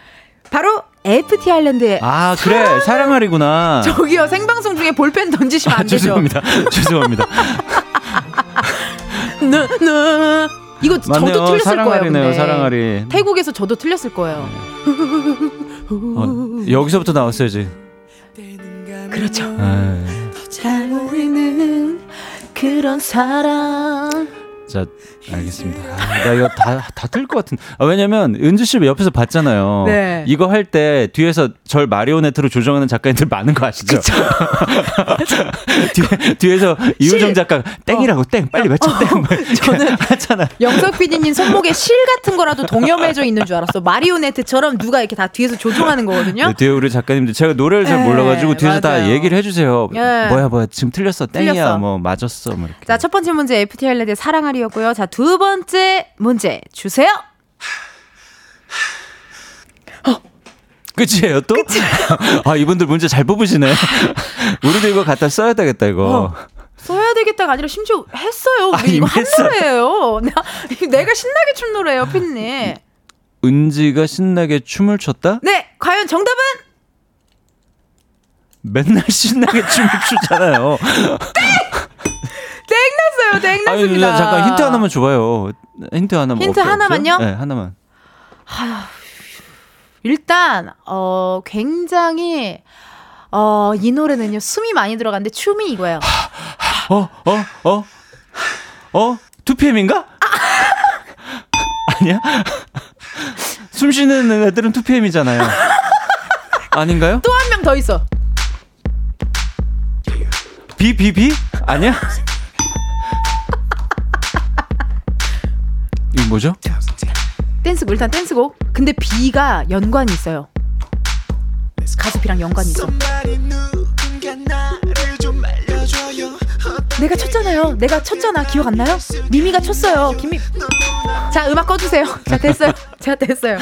바로 FT 아일랜드에 아 그래 사랑하리구나. 저기요 생방송 중에 볼펜 던지시면 안 아, 죄송합니다. 죄송합니다. 나, 나. 이거 맞네요. 저도 틀렸을 사랑하리네요, 거예요. 사랑하리. 태국에서 저도 틀렸을 거예요. 어, 여기서부터 나왔어야지. 그렇죠. 잘 보이는 그런 사랑. 자, 알겠습니다. 아, 나 이거 다, 다 틀 것 같은. 아, 왜냐면, 은주 씨 옆에서 봤잖아요. 네. 이거 할 때 뒤에서 절 마리오네트로 조정하는 작가님들 많은 거 아시죠? 뒤에, 뒤에서 이우정 작가 땡이라고 어. 땡, 빨리 외쳐 어. 땡. 저는 하잖아. 영석 PD님 손목에 실 같은 거라도 동여매져 있는 줄 알았어. 마리오네트처럼 누가 이렇게 다 뒤에서 조종하는 거거든요. 네, 뒤에 우리 작가님들 제가 노래를 잘 네, 몰라가지고 뒤에서 맞아요. 다 얘기를 해주세요. 네. 뭐야, 뭐야, 지금 틀렸어. 땡이야, 틀렸어. 뭐, 맞았어. 뭐 이렇게. 자, 첫 번째 문제 FT 할레드의 사랑하리 였고요. 자, 두 번째 문제 주세요. 어. 끝이에요 또? 아 이분들 문제 잘 뽑으시네. 우리도 이거 갖다 써야 되겠다 이거. 어. 써야 되겠다가 아니라 심지어 했어요. 우리 아, 이거 한 노래예요. 내가 신나게 춘 노래예요, 핀님. 은지가 신나게 춤을 췄다? 네, 과연 정답은? 맨날 신나게 춤을 추잖아요. 땡났어요. 땡났습니다. 아니, 잠깐 힌트 하나만 줘봐요. 힌트 하나만. 힌트 없어요? 하나만요? 네, 하나만. 하, 일단 어 굉장히 어 이 노래는요 숨이 많이 들어가는데 춤이 이거예요. 어, 어, 어, 어, 2PM인가? 아니야? 숨 쉬는 애들은 2PM이잖아요. 아닌가요? 또 한 명 더 있어. 비비비? 아니야? 뭐죠? 댄스곡 일단 댄스곡. 근데 B가 연관이 있어요. 가수 B랑 연관이 있어. 내가 쳤잖아요. 내가 쳤잖아. 기억 안 나요? 미미가 쳤어요. 김미. 자, 음악 꺼주세요. 자, 됐어요. 자, 됐어요.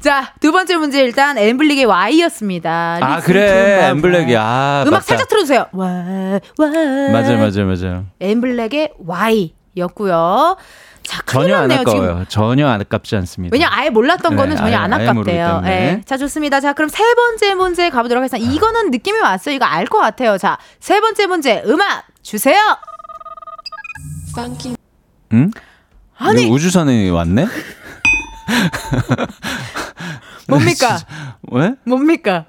자, 두 번째 문제 일단 엠블릭의 Y였습니다. 아, 그래. 엠블랙이. 아, 음악 맞다. 살짝 틀어주세요. 와, 와. 맞아요, 맞아요, 맞아요. 엠블랙의 Y였고요. 자, 전혀 안 아까워요. 지금. 전혀 안 아깝지 않습니다. 왜냐 아예 몰랐던 네, 거는 전혀 아예, 안 아깝대요. 네. 자, 좋습니다. 자, 그럼 세 번째 문제 가보도록 하겠습니다. 이거는 느낌이 왔어요. 이거 알 것 같아요. 자, 세 번째 문제 음악 주세요. 응? 아니 우주선이 왔네? 뭡니까? 왜? 뭡니까?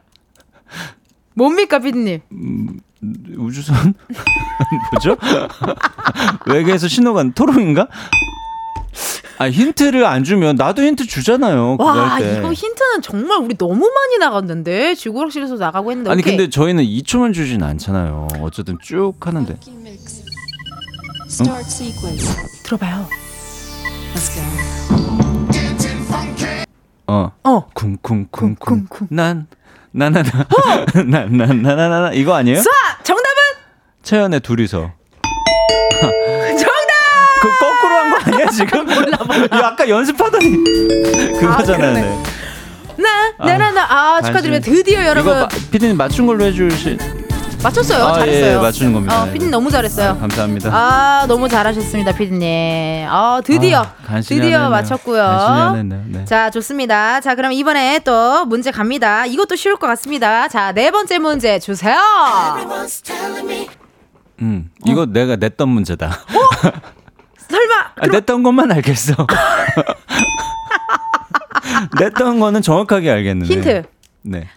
뭡니까, 피디님? 음, 우주선? 뭐죠? 외계에서 신호가 토론인가? 아 힌트를 안 주면 나도 힌트 주잖아요. 와 이거 힌트는 정말 우리 너무 많이 나갔는데 지구락실에서 나가고 했는데 아니 오케이. 근데 저희는 2초만 주진 않잖아요. 어쨌든 쭉 하는데. 응? 들어봐요. 어. 어. 쿵쿵쿵쿵. 난 나나나. 나나나나나 이거 아니에요? 쏴! 정답은 채연의 둘이서. 아니야 지금? 몰라 몰라. 아까 연습하더니 그거잖아요. 아, 네. 나 나나나 아, 아 축하드립니다. 드디어 여러분. 이거 피디님 맞춘 걸로 해주실. 맞췄어요. 아, 잘했어요. 예, 맞추는 겁니다. 어, 피디님 너무 잘했어요. 아, 감사합니다. 아, 너무 잘하셨습니다, 피디님. 아, 드디어. 아, 드디어 맞췄고요. 네. 자, 좋습니다. 자, 그럼 이번에 또 문제 갑니다. 이것도 쉬울 것 같습니다. 자, 네 번째 문제 주세요. 음, 이거 어? 내가 냈던 문제다. 어? 설마. 아, 냈던 것만 알겠어. 냈던 거는 정확하게 알겠는데. 힌트. 네.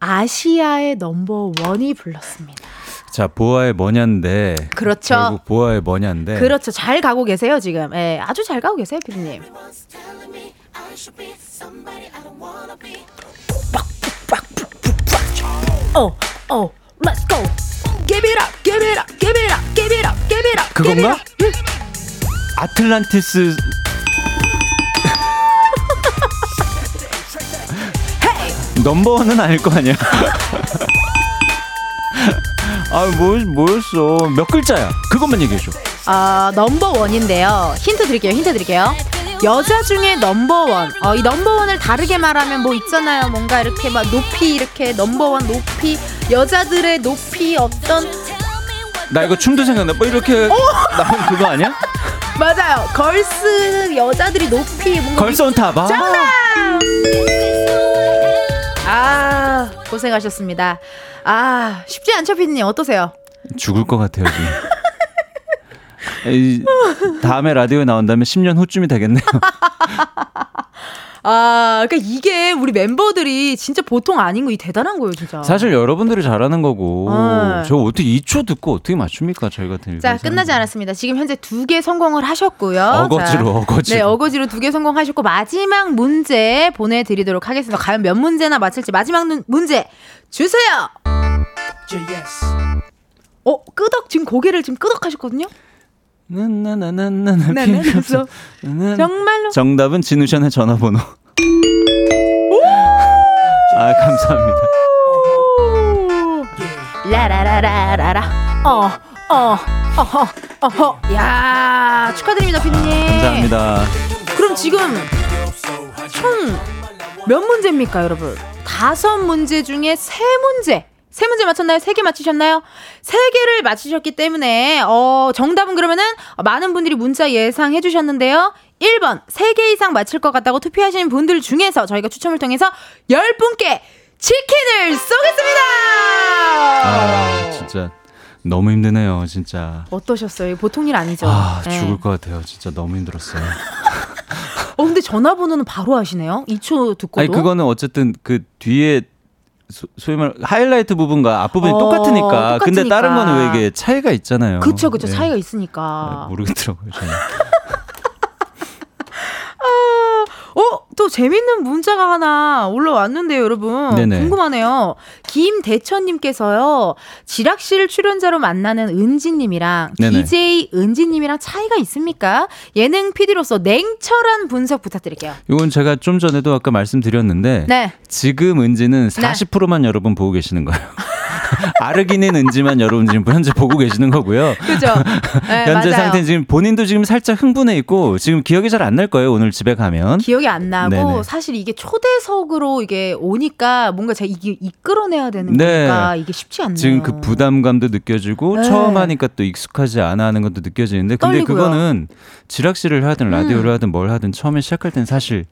아시아의 넘버 원이 불렀습니다. 자, 보아의 뭐냐인데. 그렇죠. 결국 보아의 뭐냐인데. 그렇죠. 잘 가고 계세요, 지금. 예, 아주 잘 가고 계세요, 피디님. 어, 어, let's go. Give it up, give it up, give it up, give it up, give it up. 그건가? 아틀란티스 넘버원은 아닐 거 아니야. 아, 뭐, 뭐였어. 몇 글자야? 그것만 얘기해줘. 아, 넘버원인데요. 힌트 드릴게요, 힌트 드릴게요. 여자 중에 넘버원. 어, 이 넘버원을 다르게 말하면 뭐 있잖아요. 뭔가 이렇게 막 높이, 이렇게 넘버원 높이. 여자들의 높이 어떤. 나 이거 춤도 생각나. 뭐 이렇게 나온 그거 아니야? 맞아요. 걸스 여자들이 높이 뭔가 걸스 온탑. 아. 정답. 고생하셨습니다. 아, 쉽지 않죠, 피디님. 어떠세요? 죽을 것 같아요, 지금. 이, 다음에 라디오에 나온다면 10년 후쯤이 되겠네요. 아, 그러니까 이게 우리 멤버들이 진짜 보통 아닌 거 이 대단한 거예요, 진짜. 사실 여러분들이 잘하는 거고 네. 저 어떻게 2초 듣고 어떻게 맞춥니까 저희 같은 자 끝나지 않았습니다. 지금 현재 두 개 성공을 하셨고요. 어거지로 자, 어거지로. 네, 어거지로 두 개 성공하셨고 마지막 문제 보내 드리도록 하겠습니다. 과연 몇 문제나 맞힐지 마지막 문제 주세요. 어 끄덕 지금 고개를 지금 끄덕 하셨거든요. 네, 정말로 정답은 진우션의 전화번호. 아 감사합니다. 라라라라라라 어어 어허 어허 야 축하드립니다 피디님. 감사합니다. 그럼 지금 총 몇 문제입니까 여러분? 다섯 문제 중에 세 문제 세 문제 맞췄나요? 세 개 맞히셨나요? 세 개를 맞히셨기 때문에 어 정답은 그러면은 많은 분들이 문자 예상해 주셨는데요. 1번 3개 이상 맞힐 것 같다고 투표하시는 분들 중에서 저희가 추첨을 통해서 10분께 치킨을 쏘겠습니다. 아, 진짜 너무 힘드네요, 진짜. 어떠셨어요? 보통 일 아니죠? 아, 네. 죽을 것 같아요. 진짜 너무 힘들었어요. 어, 근데 전화번호는 바로 하시네요? 2초 듣고도? 아니, 그거는 어쨌든 그 뒤에 소, 소위 말 하이라이트 부분과 앞부분이 어, 똑같으니까. 똑같으니까. 근데 다른 거는 왜 이게 차이가 있잖아요. 그쵸, 그쵸. 네. 차이가 있으니까. 네, 모르겠더라고요, 저는. 어, 또 재밌는 문자가 하나 올라왔는데요, 여러분. 네네. 궁금하네요. 김대천님께서요, 지락실 출연자로 만나는 은지님이랑 네네. DJ 은지님이랑 차이가 있습니까? 예능 PD로서 냉철한 분석 부탁드릴게요. 이건 제가 좀 전에도 아까 말씀드렸는데, 네. 지금 은지는 40%만 네. 여러분 보고 계시는 거예요. 아르기닌 은지만 여러분 지금 현재 보고 계시는 거고요. 그죠. 네, 현재 상태 지금 본인도 지금 살짝 흥분해 있고 지금 기억이 잘 안 날 거예요. 오늘 집에 가면. 기억이 안 나고 네네. 사실 이게 초대석으로 이게 오니까 뭔가 제가 이게 이끌어내야 되는 네. 거니까 이게 쉽지 않네요. 지금 그 부담감도 느껴지고 네. 처음 하니까 또 익숙하지 않아 하는 것도 느껴지는데 근데 떨리고요. 그거는 지락실을 하든 라디오를 음. 하든 뭘 하든 처음에 시작할 땐 사실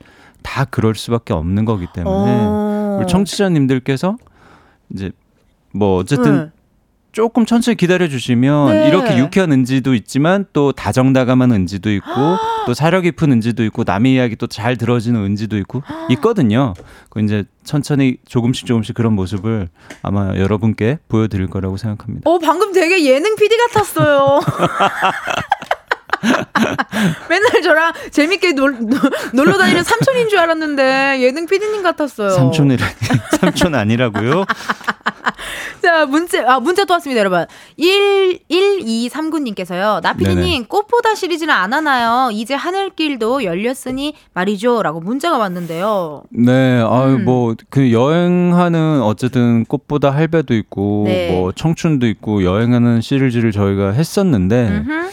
다 그럴 수밖에 없는 거기 때문에 어. 우리 청취자님들께서 이제 뭐 어쨌든 네. 조금 천천히 기다려 주시면 네. 이렇게 유쾌한 은지도 있지만 또 다정다감한 은지도 있고 또 사려 깊은 은지도 있고 남의 이야기 또 잘 들어지는 은지도 있고 있거든요. 그 이제 천천히 조금씩 조금씩 그런 모습을 아마 여러분께 보여드릴 거라고 생각합니다. 어 방금 되게 예능 PD 같았어요. 맨날 저랑 재밌게 놀, 놀러 다니는 삼촌인 줄 알았는데 예능 PD님 같았어요. 삼촌이라니. 삼촌 아니라고요? 자, 문자, 아, 문자 또 왔습니다, 여러분. 1, 1 2 3구님께서요. 나피디님, 꽃보다 시리즈는 안 하나요? 이제 하늘길도 열렸으니 말이죠. 라고 문자가 왔는데요. 네, 아유, 음. 뭐, 그 여행하는 어쨌든 꽃보다 할배도 있고, 네. 뭐, 청춘도 있고, 여행하는 시리즈를 저희가 했었는데, 음흠.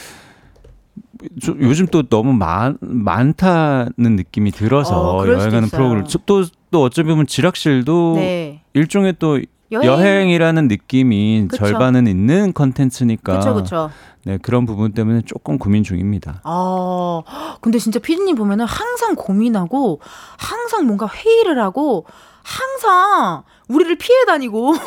요즘 또 너무 많, 많다는 느낌이 들어서 어, 여행하는 프로그램 또, 또 어쩌 보면 지락실도 네. 일종의 또 여행. 이라는 느낌이 그쵸. 절반은 있는 컨텐츠니까. 그쵸, 그쵸. 네, 그런 부분 때문에 조금 고민 중입니다. 아, 근데 진짜 피디님 보면은 항상 고민하고, 항상 뭔가 회의를 하고, 항상 우리를 피해 다니고.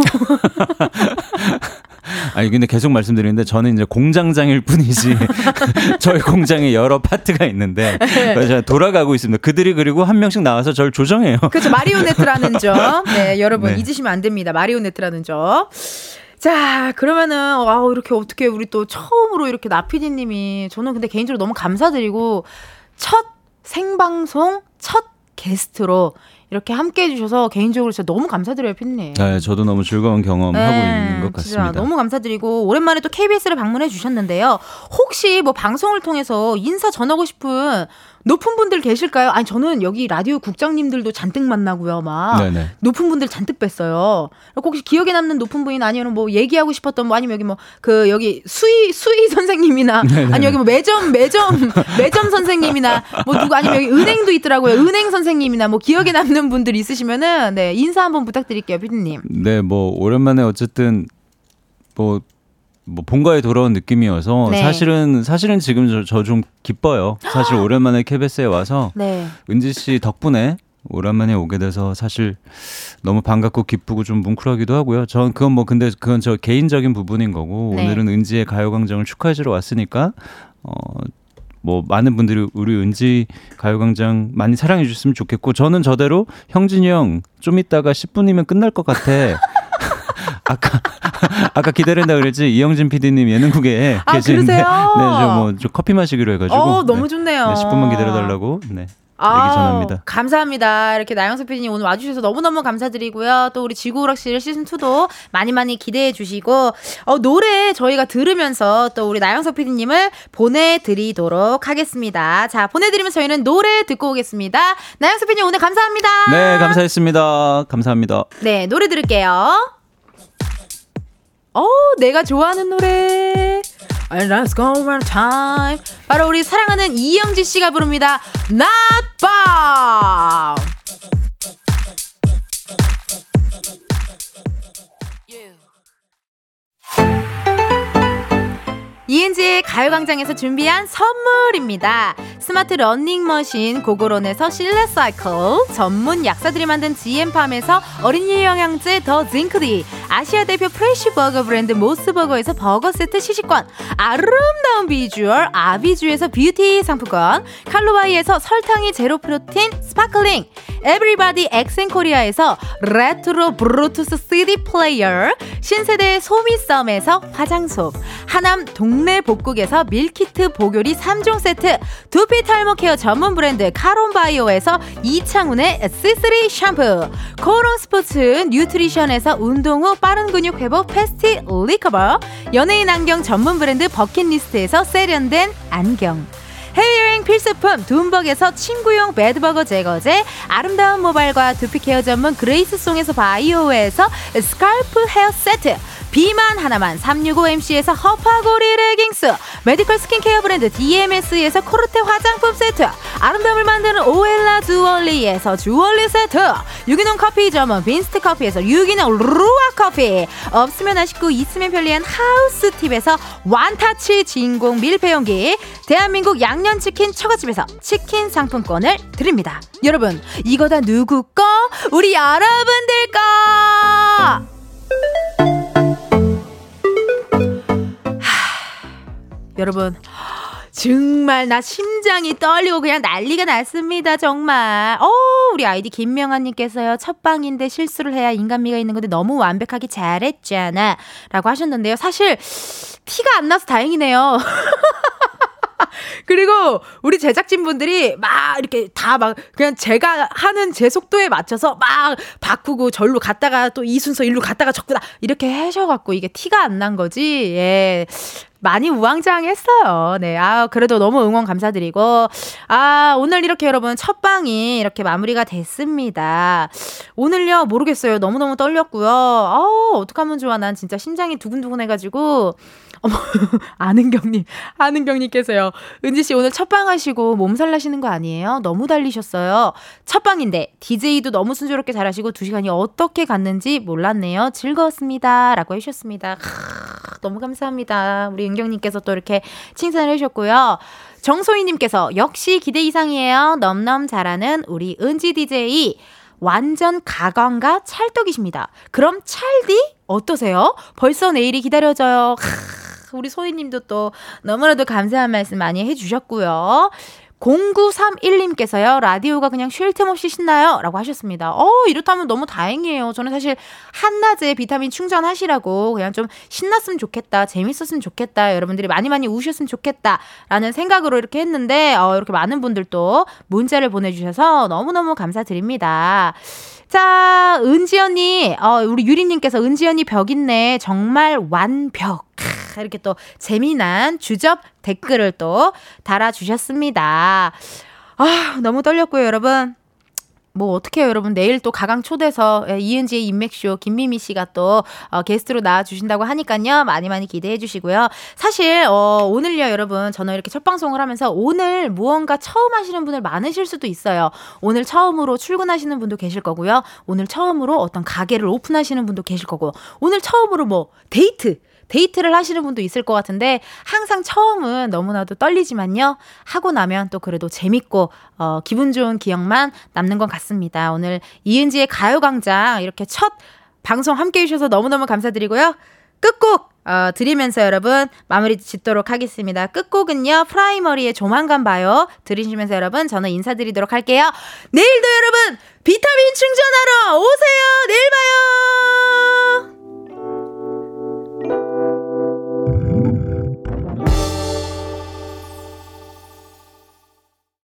아니 근데 계속 말씀드리는데 저는 이제 공장장일 뿐이지 저희 공장에 여러 파트가 있는데 네. 그래서 돌아가고 있습니다. 그들이 그리고 한 명씩 나와서 저를 조정해요. 그렇죠. 마리오네트라는 점. 네, 여러분 네. 잊으시면 안 됩니다. 마리오네트라는 점. 자, 그러면은, 아 이렇게 어떻게 우리 또 처음으로 이렇게 나피디님이, 저는 근데 개인적으로 너무 감사드리고, 첫 생방송, 첫 게스트로 이렇게 함께 해주셔서 개인적으로 진짜 너무 감사드려요, 핀님. 네, 저도 너무 즐거운 경험 네, 하고 있는 것 같습니다. 너무 감사드리고 오랜만에 또 KBS를 방문해 주셨는데요. 혹시 뭐 방송을 통해서 인사 전하고 싶은 높은 분들 계실까요? 아니 저는 여기 라디오 국장님들도 잔뜩 만나고요, 막 네네. 높은 분들 잔뜩 뵀어요. 혹시 기억에 남는 높은 분이 아니면 뭐 얘기하고 싶었던 뭐 아니면 여기 뭐 그 여기 수희 수희 선생님이나 아니 여기 뭐 매점 매점 매점 선생님이나 뭐 누구 아니면 여기 은행도 있더라고요. 은행 선생님이나 뭐 기억에 남는 분들 있으시면은 네 인사 한번 부탁드릴게요, 피디님. 네, 뭐 오랜만에 어쨌든 뭐 뭐 본가에 돌아온 느낌이어서 네. 사실은 사실은 지금 저좀 기뻐요. 사실 오랜만에 KBS에 와서 네. 은지 씨 덕분에 오랜만에 오게 돼서 사실 너무 반갑고 기쁘고 좀 뭉클하기도 하고요. 전 그건 뭐 근데 그건 저 개인적인 부분인 거고 네. 오늘은 은지의 가요광장을 축하해주러 왔으니까 어. 뭐 많은 분들이 우리 은지 가요광장 많이 사랑해 주셨으면 좋겠고 저는 저대로 형진이 형좀 이따가 10분이면 끝날 것 같아. 아까 아까 기다린다 그랬지 이영진 PD님 예능국에 아, 계시는데 네저뭐 저 커피 마시기로 해가지고 어, 너무 좋네요. 네, 10분만 기다려달라고 네 아, 얘기 전합니다. 감사합니다. 이렇게 나영석 PD님 오늘 와주셔서 너무너무 감사드리고요. 또 우리 지구오락실 시즌2도 많이 많이 기대해 주시고, 어, 노래 저희가 들으면서 또 우리 나영석 PD님을 보내드리도록 하겠습니다. 자, 보내드리면서 저희는 노래 듣고 오겠습니다. 나영석 PD님 오늘 감사합니다. 네, 감사했습니다. 감사합니다. 네, 노래 들을게요. 어, 내가 좋아하는 노래. Let's go one time. 바로 우리 사랑하는 이영지 씨가 부릅니다. 낮밤. 이은지의 가요광장에서 준비한 선물입니다. 스마트 러닝머신 고고론에서 실내 사이클, 전문 약사들이 만든 GM팜에서 어린이 영양제 더 징크디, 아시아 대표 fresh 버거 브랜드 모스버거에서 버거 세트 시식권, 아름다운 비주얼 아비주에서 뷰티 상품권, 칼로바이에서 설탕이 제로 프로틴 sparkling, 에브리바디 엑센코리아에서 레트로 블루투스 CD 플레이어, 신세대 소미썸에서 화장솜, 하남 동네 복국에서 밀키트 보교리 3종 세트, 두피 탈모 케어 전문 브랜드 카론바이오에서 이창훈의 C3 샴푸, 코론 스포츠 뉴트리션에서 운동 후 빠른 근육 회복 패스티 리커버, 연예인 안경 전문 브랜드 버킷리스트에서 세련된 안경, 해외 여행 필수품 둠벅에서 친구용 베드버거 제거제 아름다운 모발과 두피 케어 전문 그레이스송에서 바이오에서 스칼프 헤어 세트 비만 하나만 365MC에서 허파고리 레깅스 메디컬 스킨케어 브랜드 DMS에서 코르테 화장품 세트 아름다움을 만드는 오엘라 주얼리에서 주얼리 세트 유기농 커피 전문 빈스트 커피에서 유기농 루아 커피 없으면 아쉽고 있으면 편리한 하우스 팁에서 완타치 진공 밀폐용기 대한민국 양념치킨 처갓집에서 치킨 상품권을 드립니다. 여러분 이거 다 누구 거? 우리 여러분들 거! 여러분 정말 나 심장이 떨리고 그냥 난리가 났습니다 정말. 어 우리 아이디 김명아님께서요 첫 방인데 실수를 해야 인간미가 있는 건데 너무 완벽하게 잘했잖아. 라고 하셨는데요. 사실 티가 안 나서 다행이네요 그리고 우리 제작진분들이 막 이렇게 다 막 그냥 제가 하는 제 속도에 맞춰서 막 바꾸고 절로 갔다가 또 이 순서 일로 갔다가 적구나 이렇게 하셔갖고 이게 티가 안 난 거지. 예. 많이 우왕좌왕했어요. 네. 아, 그래도 너무 응원 감사드리고. 아, 오늘 이렇게 여러분 첫 방이 이렇게 마무리가 됐습니다. 오늘요, 모르겠어요. 너무 너무 떨렸고요. 아, 어떡 하면 좋아. 난 진짜 심장이 두근두근 해가지고. 어머, 아는경님, 아는경님께서요. 은지씨 오늘 첫방 하시고 몸살 나시는 거 아니에요? 너무 달리셨어요. 첫방인데, DJ도 너무 순조롭게 잘하시고 두 시간이 어떻게 갔는지 몰랐네요. 즐거웠습니다. 라고 해주셨습니다. 크, 너무 감사합니다. 우리 은경님께서 또 이렇게 칭찬을 해주셨고요. 정소희님께서 역시 기대 이상이에요. 넘넘 잘하는 우리 은지 DJ. 완전 가관과 찰떡이십니다. 그럼 찰디 어떠세요? 벌써 내일이 기다려져요. 우리 소희님도 또 너무나도 감사한 말씀 많이 해주셨고요. 0931님께서요, 라디오가 그냥 쉴 틈 없이 신나요? 라고 하셨습니다. 어, 이렇다면 너무 다행이에요. 저는 사실 한낮에 비타민 충전하시라고 그냥 좀 신났으면 좋겠다, 재밌었으면 좋겠다, 여러분들이 많이 많이 우셨으면 좋겠다, 라는 생각으로 이렇게 했는데, 어, 이렇게 많은 분들 또 문자를 보내주셔서 너무너무 감사드립니다. 자, 은지 언니, 어, 우리 유리님께서 은지 언니 벽 있네. 정말 완벽. 이렇게 또 재미난 주접 댓글을 또 달아주셨습니다. 아, 너무 떨렸고요, 여러분. 뭐 어떻게 해요 여러분. 내일 또 가강 초대서 예, 이은지의 인맥쇼 김미미 씨가 또 어, 게스트로 나와 주신다고 하니까요. 많이 많이 기대해 주시고요. 사실 어, 오늘요 여러분. 저는 이렇게 첫 방송을 하면서 오늘 무언가 처음 하시는 분들 많으실 수도 있어요. 오늘 처음으로 출근하시는 분도 계실 거고요. 오늘 처음으로 어떤 가게를 오픈하시는 분도 계실 거고. 오늘 처음으로 뭐 데이트 데이트를 하시는 분도 있을 것 같은데 항상 처음은 너무나도 떨리지만요. 하고 나면 또 그래도 재밌고 어, 기분 좋은 기억만 남는 것 같습니다. 오늘 이은지의 가요광장 이렇게 첫 방송 함께 해주셔서 너무너무 감사드리고요. 끝곡 어, 드리면서 여러분 마무리 짓도록 하겠습니다. 끝곡은요 프라이머리의 조만간 봐요 들으시면서 여러분 저는 인사드리도록 할게요. 내일도 여러분 비타민 충전하러 오세요.